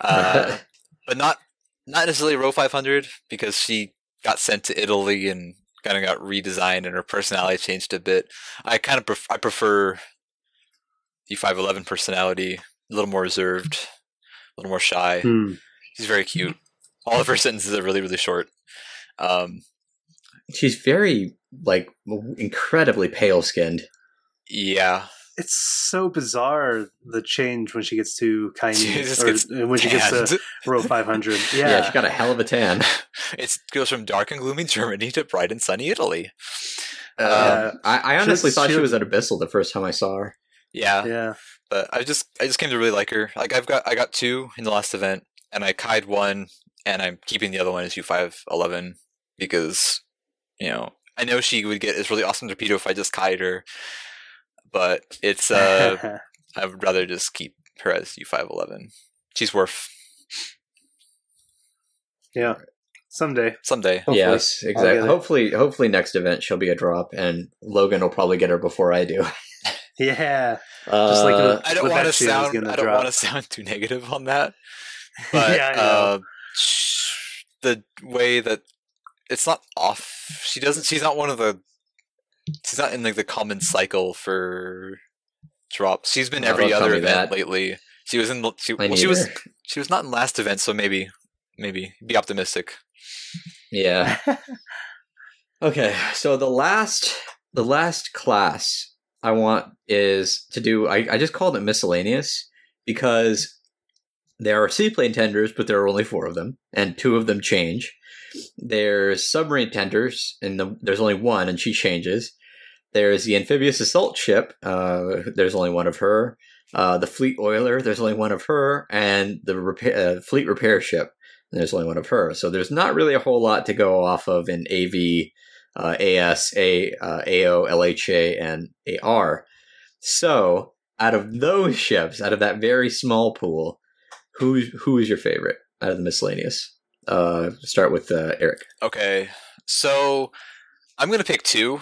uh, but not not necessarily Ro-500 because she got sent to Italy and kind of got redesigned and her personality changed a bit. I kind of pref- I prefer U511 personality, a little more reserved, a little more shy. Hmm. She's very cute. All of her sentences are really really short. Um, She's very like incredibly pale skinned. yeah, It's so bizarre the change when she gets to She Kaini just or gets when she gets to Ro-500. Yeah. Yeah, she got a hell of a tan. it goes from dark and gloomy Germany to bright and sunny Italy. Uh, I, I honestly She- thought she she- was at Abyssal the first time I saw her. Yeah, yeah. but I just I just came to really like her. Like I've got I got two in the last event, and I kied one, and I'm keeping the other one as U five eleven because you know I know she would get this really awesome torpedo if I just kied her, but it's uh I would rather just keep her as U five eleven. She's worth yeah. Someday. someday. Hopefully. yes, exactly. Hopefully, hopefully next event she'll be a drop, and Logan will probably get her before I do. Yeah. Uh, Just like the- I don't want to that shit is sound I don't want to sound too negative on that, but yeah, uh, the way that it's not off. She doesn't. She's not one of the. She's not in like the common cycle for drops. She's been No, every other event that. lately. She was in. the- She, well, she was. She was not in last event, so maybe, maybe be optimistic. Yeah. Okay, so the last the last class I want is to do I, I just called it miscellaneous because there are seaplane tenders, but there are only four of them, and two of them change. There's submarine tenders, and the, there's only one, and she changes. There's the amphibious assault ship. Uh, there's only one of her. Uh, the fleet oiler. There's only one of her, and the uh, fleet repair ship. There's only one of her. So there's not really a whole lot to go off of in AV uh, AS, A, uh, AO, LHA, and AR. So, out of those ships, out of that very small pool, who who is your favorite out of the miscellaneous? Uh, start with uh, Eric. Okay, so I'm gonna pick two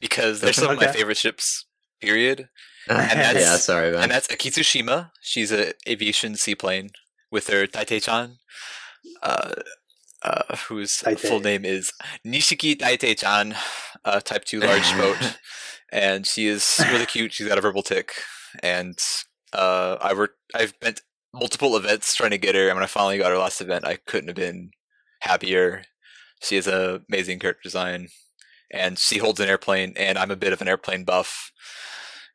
because they're some of my favorite ships. Period. yeah, that's- yeah, sorry, man. And that's Akitsushima. She's a aviation seaplane with her Taitei-chan, uh, uh, whose Taitei. full name is Nishiki Taitei-chan, uh, Type 2 large boat. And she is really cute. She's got a verbal tick. And uh, I worked, I've spent multiple events trying to get her. And when I finally got her last event, I couldn't have been happier. She has an amazing character design. And she holds an airplane, and I'm a bit of an airplane buff.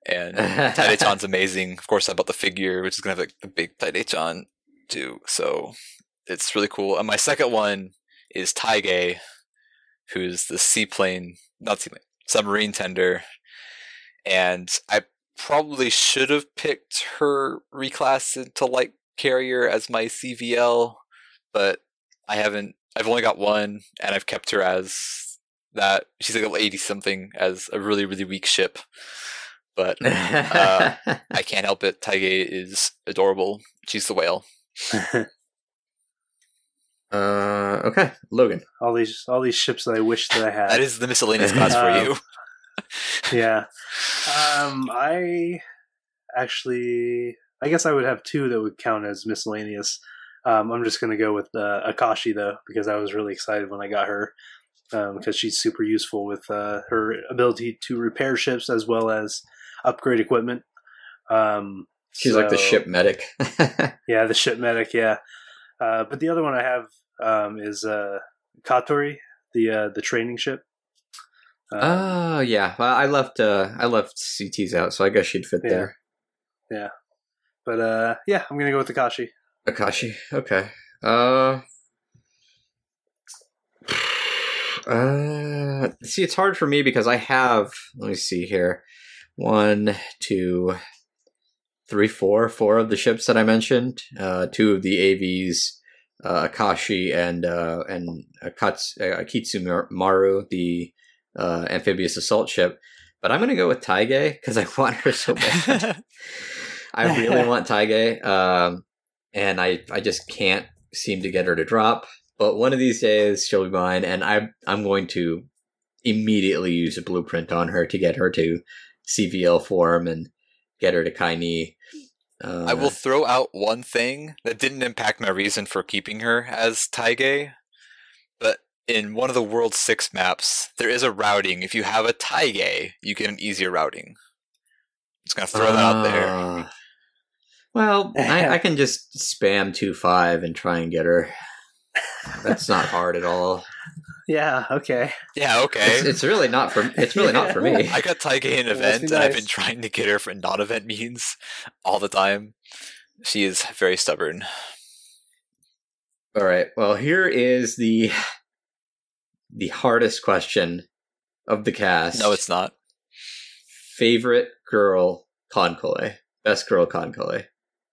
And Taitei-chan's amazing. Of course, I bought the figure, which is gonna have like a big Taitei-chan too. So it's really cool. And my second one is Taigei, who's the seaplane, not seaplane, submarine tender. And I probably should have picked her reclass into light carrier as my CVL, but I haven't. I've only got one, and I've kept her as that. She's like a 80 something as a really really weak ship. But uh, I can't help it. Taigei is adorable. She's the whale. uh, okay, Logan. all these all these ships that I wish that I had. That is the miscellaneous class for Um, you. Yeah. Um, I actually, I guess I would have two that would count as miscellaneous. Um, I'm just going to go with uh, Akashi though, because I was really excited when I got her, um, because she's super useful with uh, her ability to repair ships as well as upgrade equipment. Um, She's like the ship medic. Yeah, the ship medic. Yeah, uh, but the other one I have um, is uh, Katori, the uh, the training ship. Um, Oh yeah, well, I left. Uh, I left CTs out, so I guess she'd fit Yeah. there. Yeah, but uh, yeah, I'm gonna go with Akashi. Akashi. Okay. Uh. Uh, see, it's hard for me because I have. Let me see here. One, two, three, four, four of the ships that I mentioned. Uh, two of the AVs, uh, Akashi and uh, and Akats, uh, Akitsu Maru, the uh, amphibious assault ship. But I'm gonna go with Taigei because I want her so bad. I really want Taigei, um, and I I just can't seem to get her to drop. But one of these days she'll be mine, and I I'm going to immediately use a blueprint on her to get her to CVL form and get her to Kaini. Uh, I will throw out one thing that didn't impact my reason for keeping her as Taigei, but in one of the World 6 maps, there is a routing. If you have a Taigei, you get an easier routing. Just gonna throw that out there. Ah. Well, I, I can just spam two five and try and get her. That's not hard at all. Yeah. Okay. Yeah, okay. It's, it's really not for. It's really not for me. I got Taigei in an That must be event, and I've been trying to get her for non-event means all the time. She is very stubborn. All right. Well, here is the the hardest question of the cast. No, it's not. favorite girl KanColle. Best girl KanColle.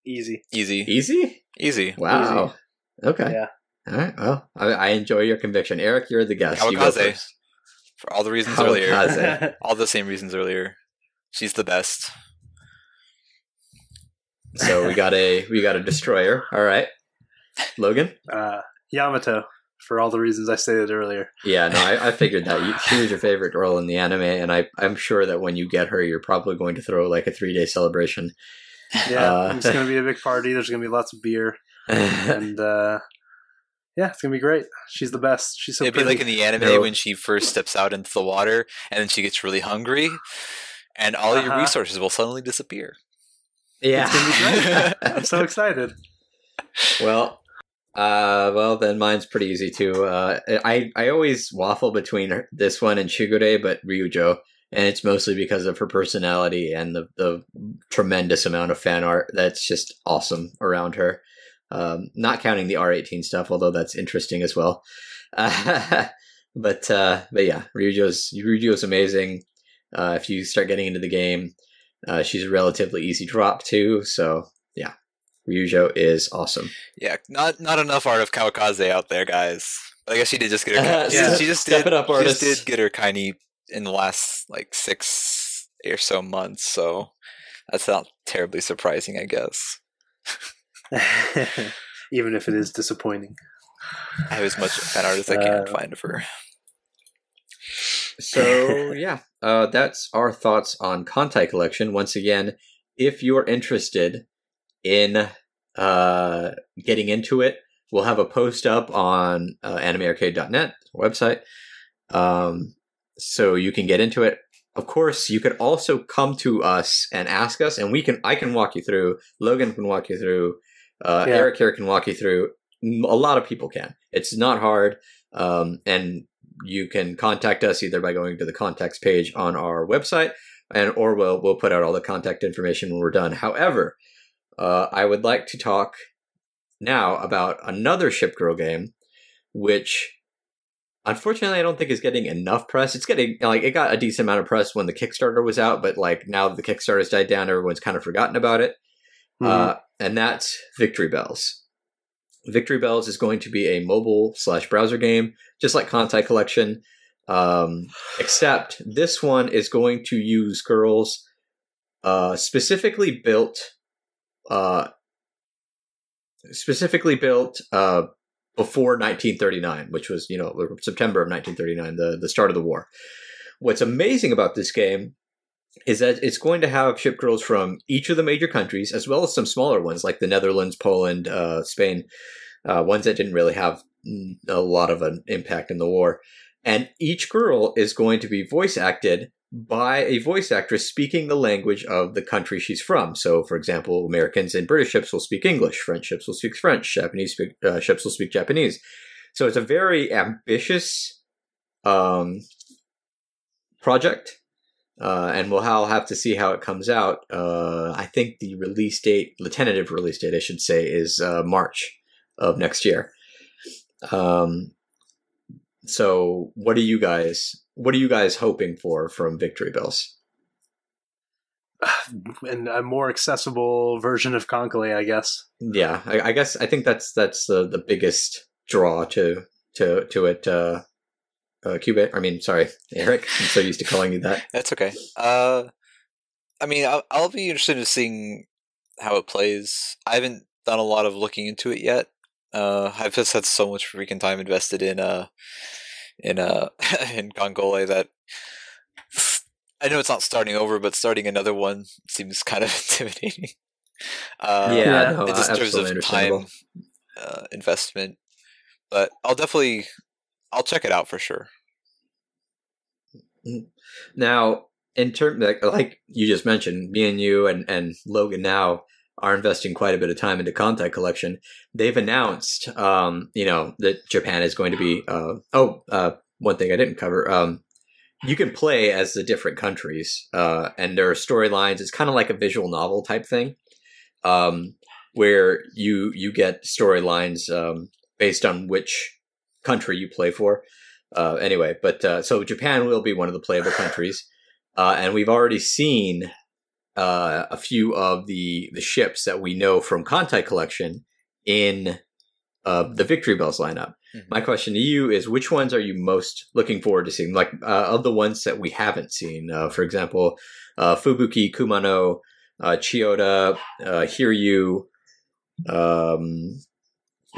Easy. Easy. Easy? Easy. Wow. Okay. Yeah. All right. Well, I, I enjoy your conviction, Eric. You're the guest. You Kawakaze. first. For all the reasons Kawakaze. earlier. All the same reasons earlier. She's the best. So we got a we got a destroyer. All right. Logan. uh, Yamato, for all the reasons I stated earlier. Yeah. No, I, I figured that you, she was your favorite girl in the anime, and I I'm sure that when you get her, you're probably going to throw like a three day celebration. Yeah, Uh, it's going to be a big party. There's going to be lots of beer, and uh, yeah, it's going to be great. She's the best. She's so It'd be like in the anime No. when she first steps out into the water and then she gets really hungry and all your Uh-huh. resources will suddenly disappear. yeah. It's gonna be great. I'm so excited. Well, uh, well then mine's pretty easy too. Uh, I I always waffle between this one and Shigure, but Ryujo, and it's mostly because of her personality and the the tremendous amount of fan art that's just awesome around her. Um, not counting the R eighteen stuff, although that's interesting as well. Uh, but uh, but yeah, Ryujo's Ryujo's amazing. Uh, if you start getting into the game, uh, she's a relatively easy drop too. So Ryujo is awesome. Yeah, not not enough art of Kawakaze out there, guys. I guess she did just get her. Uh, she, yeah. she just Step did. it up, she just did get her Kaini in the last like six or so months, so that's not terribly surprising, I guess. Even if it is disappointing. I have as much fan art as I can Uh, find of her. So yeah, uh, that's our thoughts on Kantai Collection. Once again, if you're interested in uh, getting into it, we'll have a post up on uh, animearcade.net website, um, so you can get into it. Of course, you could also come to us and ask us, and we can. I can walk you through. Logan can walk you through. Uh, Yeah. Eric here can walk you through. A lot of people can. It's not hard, um, and you can contact us either by going to the contacts page on our website and or we'll we'll put out all the contact information when we're done. However, uh, I would like to talk now about another Ship Girl game, which unfortunately I don't think is getting enough press. It's getting like it got a decent amount of press when the Kickstarter was out, but like now that the Kickstarter's died down, everyone's kind of forgotten about it. Mhm. Uh, and that's Victory Belles. Victory Belles is going to be a mobile slash browser game, just like Kantai Collection, um, except this one is going to use girls uh, specifically built, uh, specifically built uh, before 1939, which was you know September of 1939, the the start of the war. What's amazing about this game is that it's going to have ship girls from each of the major countries, as well as some smaller ones like the Netherlands, Poland, uh, Spain, uh, ones that didn't really have a lot of an impact in the war. And each girl is going to be voice acted by a voice actress speaking the language of the country she's from. So, for example, Americans and British ships will speak English, French ships will speak French, Japanese speak, uh, ships will speak Japanese. So it's a very ambitious um, project uh, and we'll have to see how it comes out. Uh, I think the release date, the tentative release date, I should say, is uh, March of next year. Um, so, what do you guys? What are you guys hoping for from Victory Belles? and a more accessible version of KanColle, I guess. Yeah, I, I guess I think that's that's the the biggest draw to to to it. Uh, uh, Cubit, I mean, sorry, Eric. I'm so used to calling you that. That's okay. Uh, I mean, I'll, I'll be interested in seeing how it plays. I haven't done a lot of looking into it yet. Uh, I've just had so much freaking time invested in uh, in uh, in KanColle that I know it's not starting over, but starting another one seems kind of intimidating. Uh, yeah, yeah, no, just in terms of time uh, investment, but I'll definitely I'll check it out for sure. Now, in terms like, like you just mentioned, me and you and, and Logan now are investing quite a bit of time into Kantai Collection. They've announced, um, you know, that Japan is going to be. Uh, oh, uh, one thing I didn't cover. Um, you can play as the different countries, uh, and there are storylines. It's kind of like a visual novel type thing, um, where you you get storylines um, based on which country you play for. Uh, anyway, but uh, so Japan will be one of the playable countries, uh, and we've already seen uh, a few of the the ships that we know from Kantai Collection in uh, the Victory Belles lineup. Mhm. My question to you is: Which ones are you most looking forward to seeing? Like uh, of the ones that we haven't seen, uh, for example, uh, Fubuki, Kumano, uh, Chiyoda, uh, Hiryu. Um,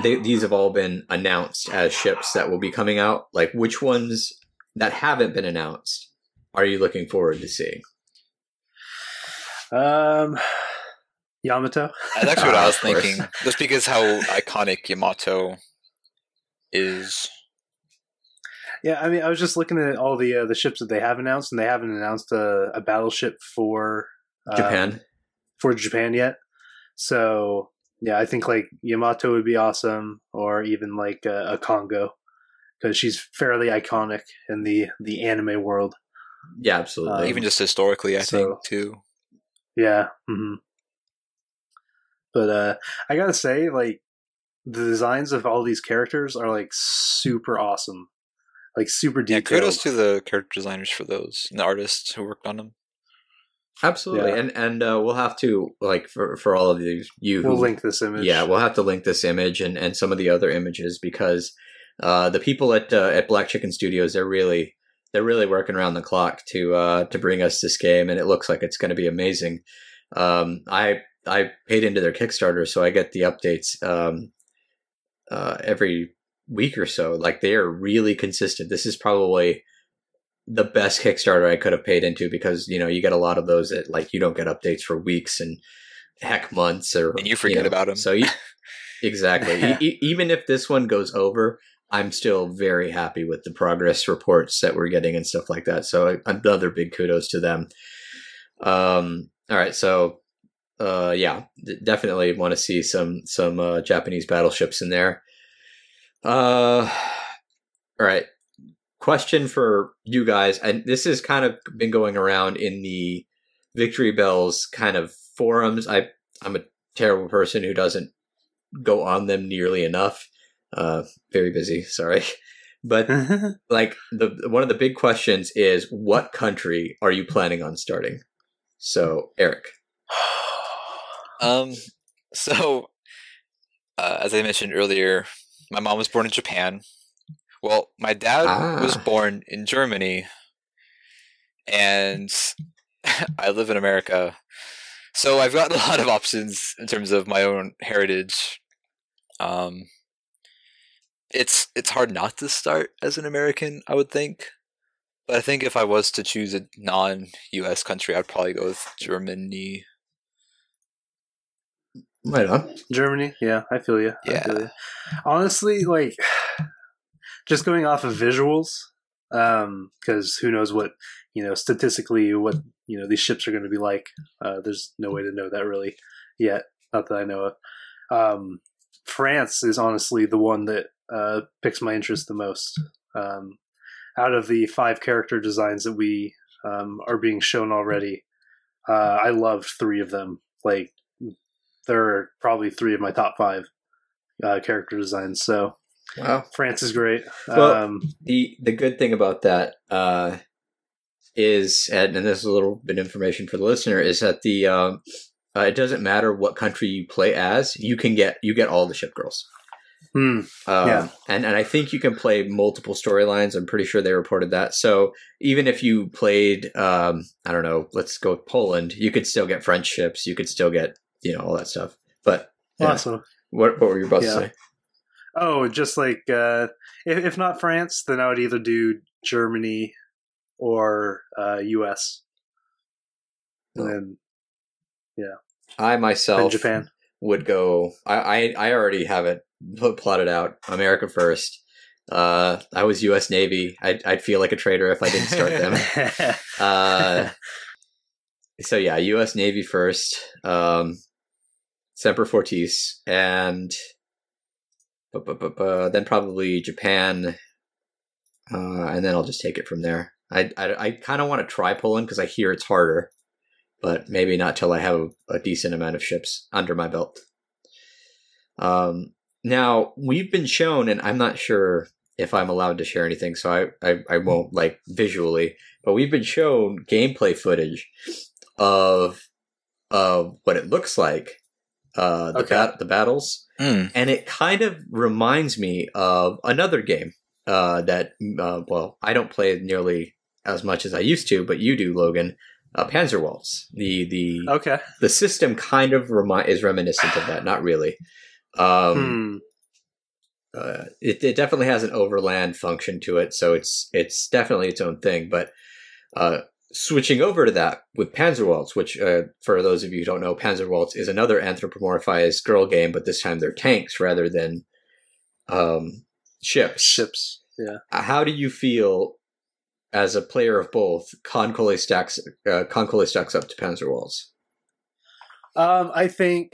they, these have all been announced as ships that will be coming out. Like, which ones that haven't been announced are you looking forward to seeing? Um, Yamato. That's actually what I was thinking. Just because how iconic Yamato is. Yeah, I mean, I was just looking at all the uh, the ships that they have announced, and they haven't announced a, a battleship for uh, Japan. for Japan yet. So yeah, I think like Yamato would be awesome, or even like uh, a Kongou, because she's fairly iconic in the the anime world. yeah, absolutely. um, Even just historically, I so- think, too. Yeah. hmm But uh I gotta say, like the designs of all these characters are like super awesome, like super Yeah, detailed. kudos to the character designers for those and the artists who worked on them. absolutely. Yeah. And and uh, we'll have to like for for all of these you who we'll link this image. Yeah, we'll have to link this image and, and some of the other images because Uh, the people at uh, at Black Chicken Studios, they're really they're really working around the clock to uh, to bring us this game, and it looks like it's going to be amazing. Um, I I paid into their Kickstarter, so I get the updates um, uh, every week or so. Like they are really consistent. This is probably the best Kickstarter I could have paid into because you know you get a lot of those that like you don't get updates for weeks and heck months or and you forget know, about them. So you, exactly, e- even if this one goes over, I'm still very happy with the progress reports that we're getting and stuff like that. So another big kudos to them. Um, all right, so uh, yeah, definitely want to see some some uh, Japanese battleships in there. Uh, all right, question for you guys, and this has kind of been going around in the Victory Belles kind of forums. I I'm a terrible person who doesn't go on them nearly enough. Uh, very busy, sorry. But like the one of the big questions is what country are you planning on starting? So, Eric. Um so uh, as I mentioned earlier, my mom was born in Japan. Well, my dad ah. was born in Germany and I live in America. So I've got a lot of options in terms of my own heritage. Um, it's it's hard not to start as an American, I would think. But I think if I was to choose a non-U.S. country, I'd probably go with Germany. Right on. Germany, yeah, I feel you. Yeah. Feel you. Honestly, like, just going off of visuals, um, because who knows what you know statistically what you know these ships are going to be like. Uh, there's no way to know that really yet, not that I know of. Um, France is honestly the one that uh, picks my interest the most. Um, out of the five character designs that we um, are being shown already, uh, I loved three of them. Like, they're probably three of my top five uh, character designs. So, wow, France is great. Well, um, the the good thing about that uh, is, and this is a little bit of information for the listener, is that the um, uh, it doesn't matter what country you play as, you can get you get all the ship girls. Hmm. Um, yeah. And, and I think you can play multiple storylines. I'm pretty sure they reported that. So even if you played, um, I don't know, let's go with Poland, you could still get French ships. You could still get, you know, all that stuff. But yeah. awesome. What, what were you about yeah. to say? Oh, just like, uh, if, if not France, then I would either do Germany or uh, US. And then, yeah. I myself and Japan would go. I, I, I already have it plotted out. America first. Uh, I was U.S. Navy. I'd, I'd feel like a traitor if I didn't start them. uh, so yeah, U.S. Navy first. Um, Semper Fortis, and then probably Japan, uh, and then I'll just take it from there. I I, I kind of want to try Poland because I hear it's harder, but maybe not till I have a decent amount of ships under my belt. Um, now we've been shown, and I'm not sure if I'm allowed to share anything, so I, I, I won't like visually, but we've been shown gameplay footage of of what it looks like, uh, the okay. bat- the battles, mm. and it kind of reminds me of another game uh, that uh, well I don't play nearly as much as I used to, but you do, Logan. Uh, Panzerwaltz. The the okay the system kind of remi- is reminiscent of that, not really. Um, hmm. uh, it, it, definitely has an overland function to it, so it's it's definitely its own thing. But uh, switching over to that with Panzerwaltz, which uh, for those of you who don't know, Panzerwaltz is another anthropomorphized girl game, but this time they're tanks rather than um, ships. Ships, yeah. Uh, how do you feel as a player of both? KanColle stacks uh, KanColle stacks up to Panzerwaltz. Um, I think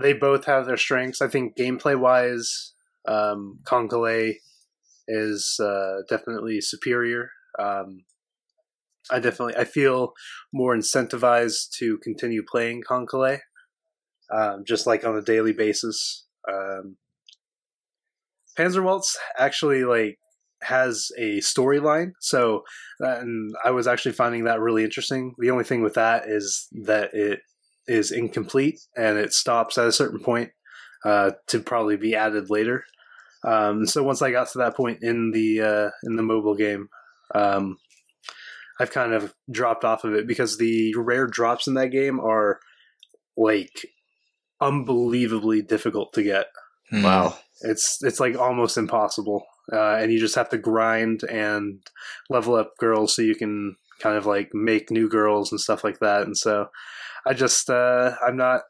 they both have their strengths. I think gameplay wise, um, is uh, definitely superior. Um, I definitely I feel more incentivized to continue playing KanColle, um, just like on a daily basis. Um, Panzerwaltz actually like has a storyline, so and I was actually finding that really interesting. The only thing with that is that it is incomplete and it stops at a certain point uh, to probably be added later. Um, so once I got to that point in the uh, in the mobile game, um, I've kind of dropped off of it because the rare drops in that game are like unbelievably difficult to get. Hmm. Wow. It's it's like almost impossible, uh, and you just have to grind and level up girls so you can kind of like make new girls and stuff like that. And so I just uh, I'm not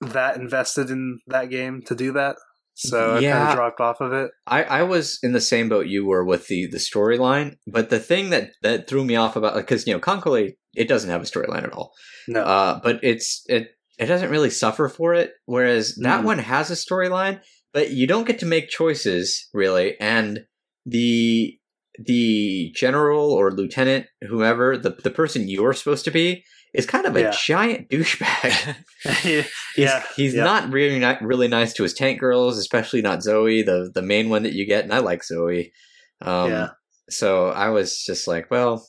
that invested in that game to do that, so I kind of dropped off of it. I, I was in the same boat you were with the, the storyline, but the thing that, that threw me off about because you know KanColle it doesn't have a storyline at all, No, uh, but it's it it doesn't really suffer for it. Whereas that Mhm. one has a storyline, but you don't get to make choices really, and the the general or lieutenant, whoever the the person you're supposed to be, is kind of a Yeah. giant douchebag. yeah, He's, yeah, he's yeah. not really not really nice to his tank girls, especially not Zoe, the the main one that you get, and I like Zoe. Um, Yeah. So I was just like, well,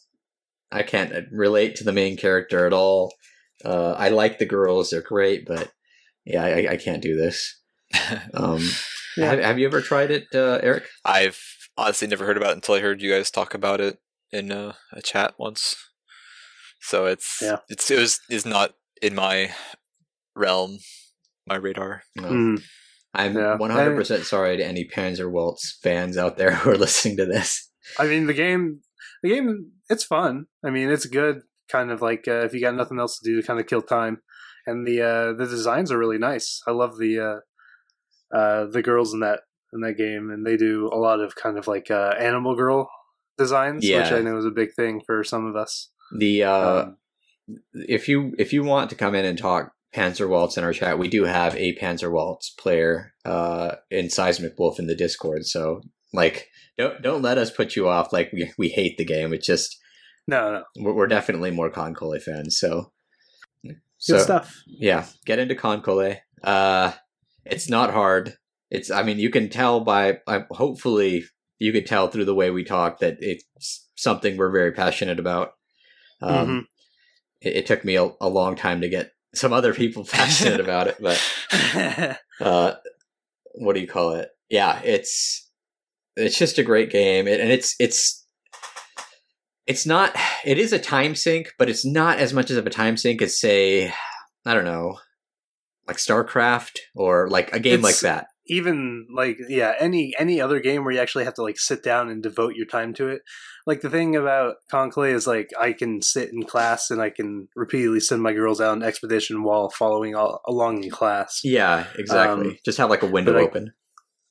I can't relate to the main character at all. Uh, I like the girls; they're great, but yeah, I, I can't do this. Um, Yeah. have, have you ever tried it, uh, Eric? I've honestly never heard about it until I heard you guys talk about it in uh, a chat once. So it's Yeah. it's it was is not in my realm, my radar. No. Mm. I'm Yeah. 100% sorry to any Panzer Waltz fans out there who are listening to this. I mean, the game, the game, it's fun. I mean, it's good. Kind of like uh, if you got nothing else to do to kind of kill time, and the uh, the designs are really nice. I love the uh, uh, the girls in that in that game, and they do a lot of kind of like uh, animal girl designs, which I know is a big thing for some of us. The uh, Um, if you if you want to come in and talk Panzer Waltz in our chat, we do have a Panzer Waltz player uh, in Seismic Wolf in the Discord. So like, don't don't let us put you off. Like we we hate the game. It's just no, no, we're, we're definitely more KanColle fans. So good so stuff. yeah, get into KanColle. Uh, it's not hard. It's I mean you can tell by I, hopefully you could tell through the way we talk that it's something we're very passionate about. Um, Mhm. it, it took me a, a long time to get some other people passionate about it, but uh, what do you call it? Yeah, it's it's just a great game, it, and it's it's it's not. It is a time sink, but it's not as much of a time sink as say, I don't know, like StarCraft or like a game like that. Even like yeah any any other game where you actually have to like sit down and devote your time to it. Like the thing about KanColle is like i can sit in class and i can repeatedly send my girls out on expedition while following all, along in class. Yeah, exactly. Um, just have like a window I- open.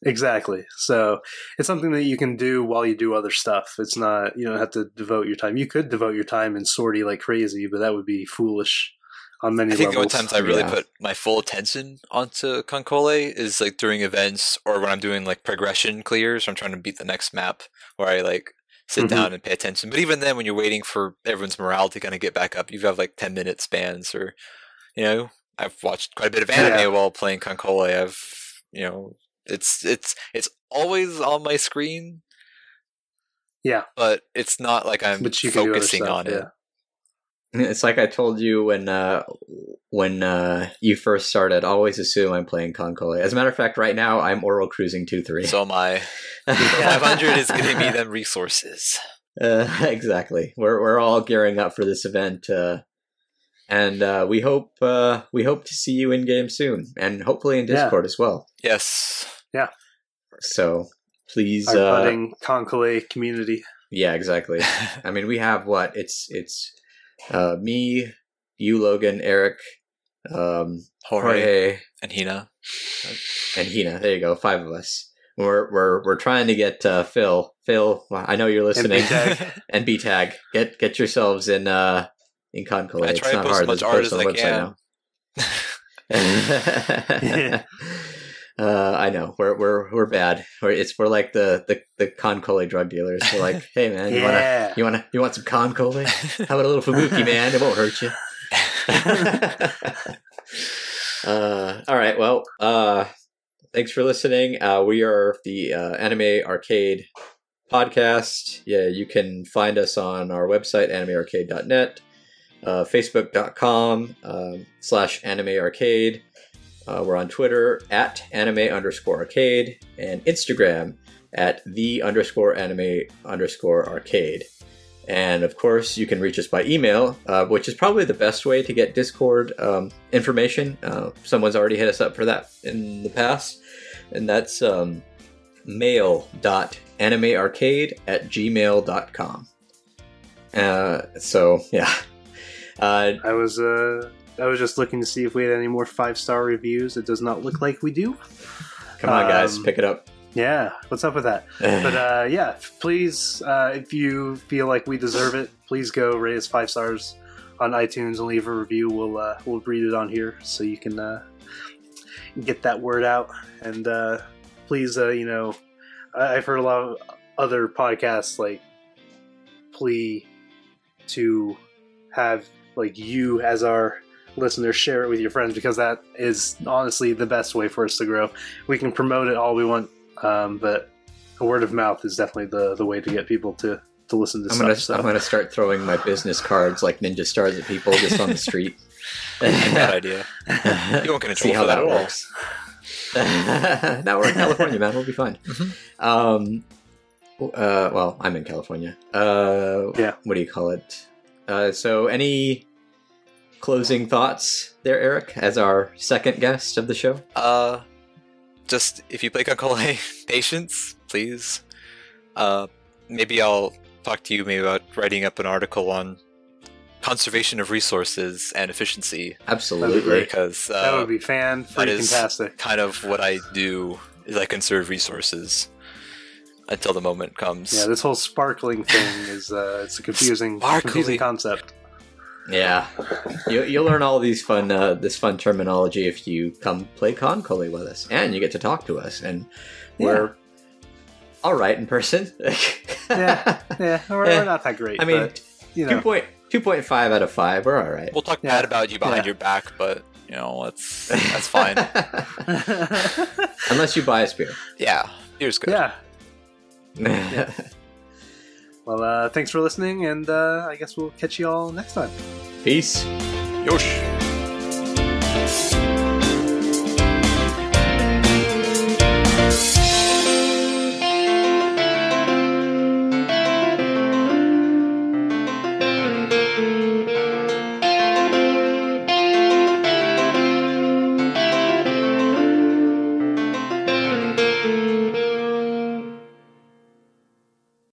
exactly. So it's something that you can do while you do other stuff. It's not you don't have to devote your time. You could devote your time in sortie like crazy but that would be foolish on many I think the only times I really yeah. put my full attention onto KanColle is like during events or when I'm doing like progression clears. Or I'm trying to beat the next map where I like sit Mhm. down and pay attention. But even then, when you're waiting for everyone's morale to kind of get back up, you have like 10 minute spans or, you know, I've watched quite a bit of anime Yeah. while playing KanColle. I've, you know, it's it's it's always on my screen. Yeah. but it's not like I'm but you can do other focusing stuff, on it. Yeah. It's like I told you when uh, when uh, you first started. Always assume I'm playing KanColle. As a matter of fact, right now I'm Orel cruising two three. So am I. 500 is giving me them resources. Uh, exactly. We're we're all gearing up for this event, uh, and uh, we hope uh, we hope to see you in game soon, and hopefully in Yeah. Discord as well. Yes. Yeah. So please, our uh, budding KanColle community yeah, exactly. I mean, we have what? It's it's uh, me, you, Logan, Eric, um, Jorge Jorge, and Hina. and Hina. There you go, five of us. We're we're we're trying to get uh, Phil. Phil, I know you're listening. And B tag. Get get yourselves in uh in KanColle. I It's try to not post hard. as much There's art as on I the website can. uh, I know we're we're we're bad. We're it's we're like the the the KanColle drug dealers. We're like, hey man, you wanna you wanna you want some KanColle? How about a little Fubuki, man? It won't hurt you. uh, all right. Well, uh, thanks for listening. Uh, we are the uh, Anime Arcade podcast. Yeah, you can find us on our website, animearcade.net, uh, facebook.com um, slash anime arcade. Uh, we're on Twitter at anime underscore arcade and Instagram at the underscore anime underscore arcade. And of course, you can reach us by email, uh, which is probably the best way to get Discord um, information. Uh, someone's already hit us up for that in the past, and that's um, mail.animearcade at gmail.com. Uh, so, yeah. Uh, I was uh, I was just looking to see if we had any more five star reviews. It does not look like we do. come on, guys, Um, pick it up. Yeah, what's up with that? But uh, yeah, please, uh, if you feel like we deserve it, please go rate us five stars on iTunes and leave a review. We'll uh, we'll read it on here so you can uh, get that word out. And uh, please, uh, you know, I- I've heard a lot of other podcasts like plea to have like you as our listeners share it with your friends because that is honestly the best way for us to grow. We can promote it all we want um, but a word of mouth is definitely the, the way to get people to, to listen to I'm stuff. gonna so. I'm gonna start throwing my business cards like ninja stars at people just on the street. Bad idea. You won't get in See how that that works. now we're in California, man. We'll be fine. Mhm. Um, uh, well, I'm in California. Uh, Yeah. What do you call it? Uh, so, any closing thoughts there, Eric, as our second guest of the show? Uh, just if you play KanColle, patience, please. Uh, maybe I'll talk to you maybe about writing up an article on conservation of resources and efficiency Absolutely. great. because that uh, would be fan that is- fantastic. kind of what I do is I conserve resources until the moment comes. Yeah, this whole sparkling thing is uh, it's a confusing confusing concept. Yeah, you, you'll learn all these fun, uh, this fun terminology if you come play KanColle with us, and you get to talk to us, and we're all right in person. Yeah, yeah, we're, Yeah. we're not that great. I mean, but, you know, point two point five out of five. We're all right. We'll talk Yeah. bad about you behind Yeah. your back, but you know that's that's fine. Unless you buy us beer. yeah, here's good. yeah. Well, uh, thanks for listening, and uh, I guess we'll catch you all next time. Peace. Yosh.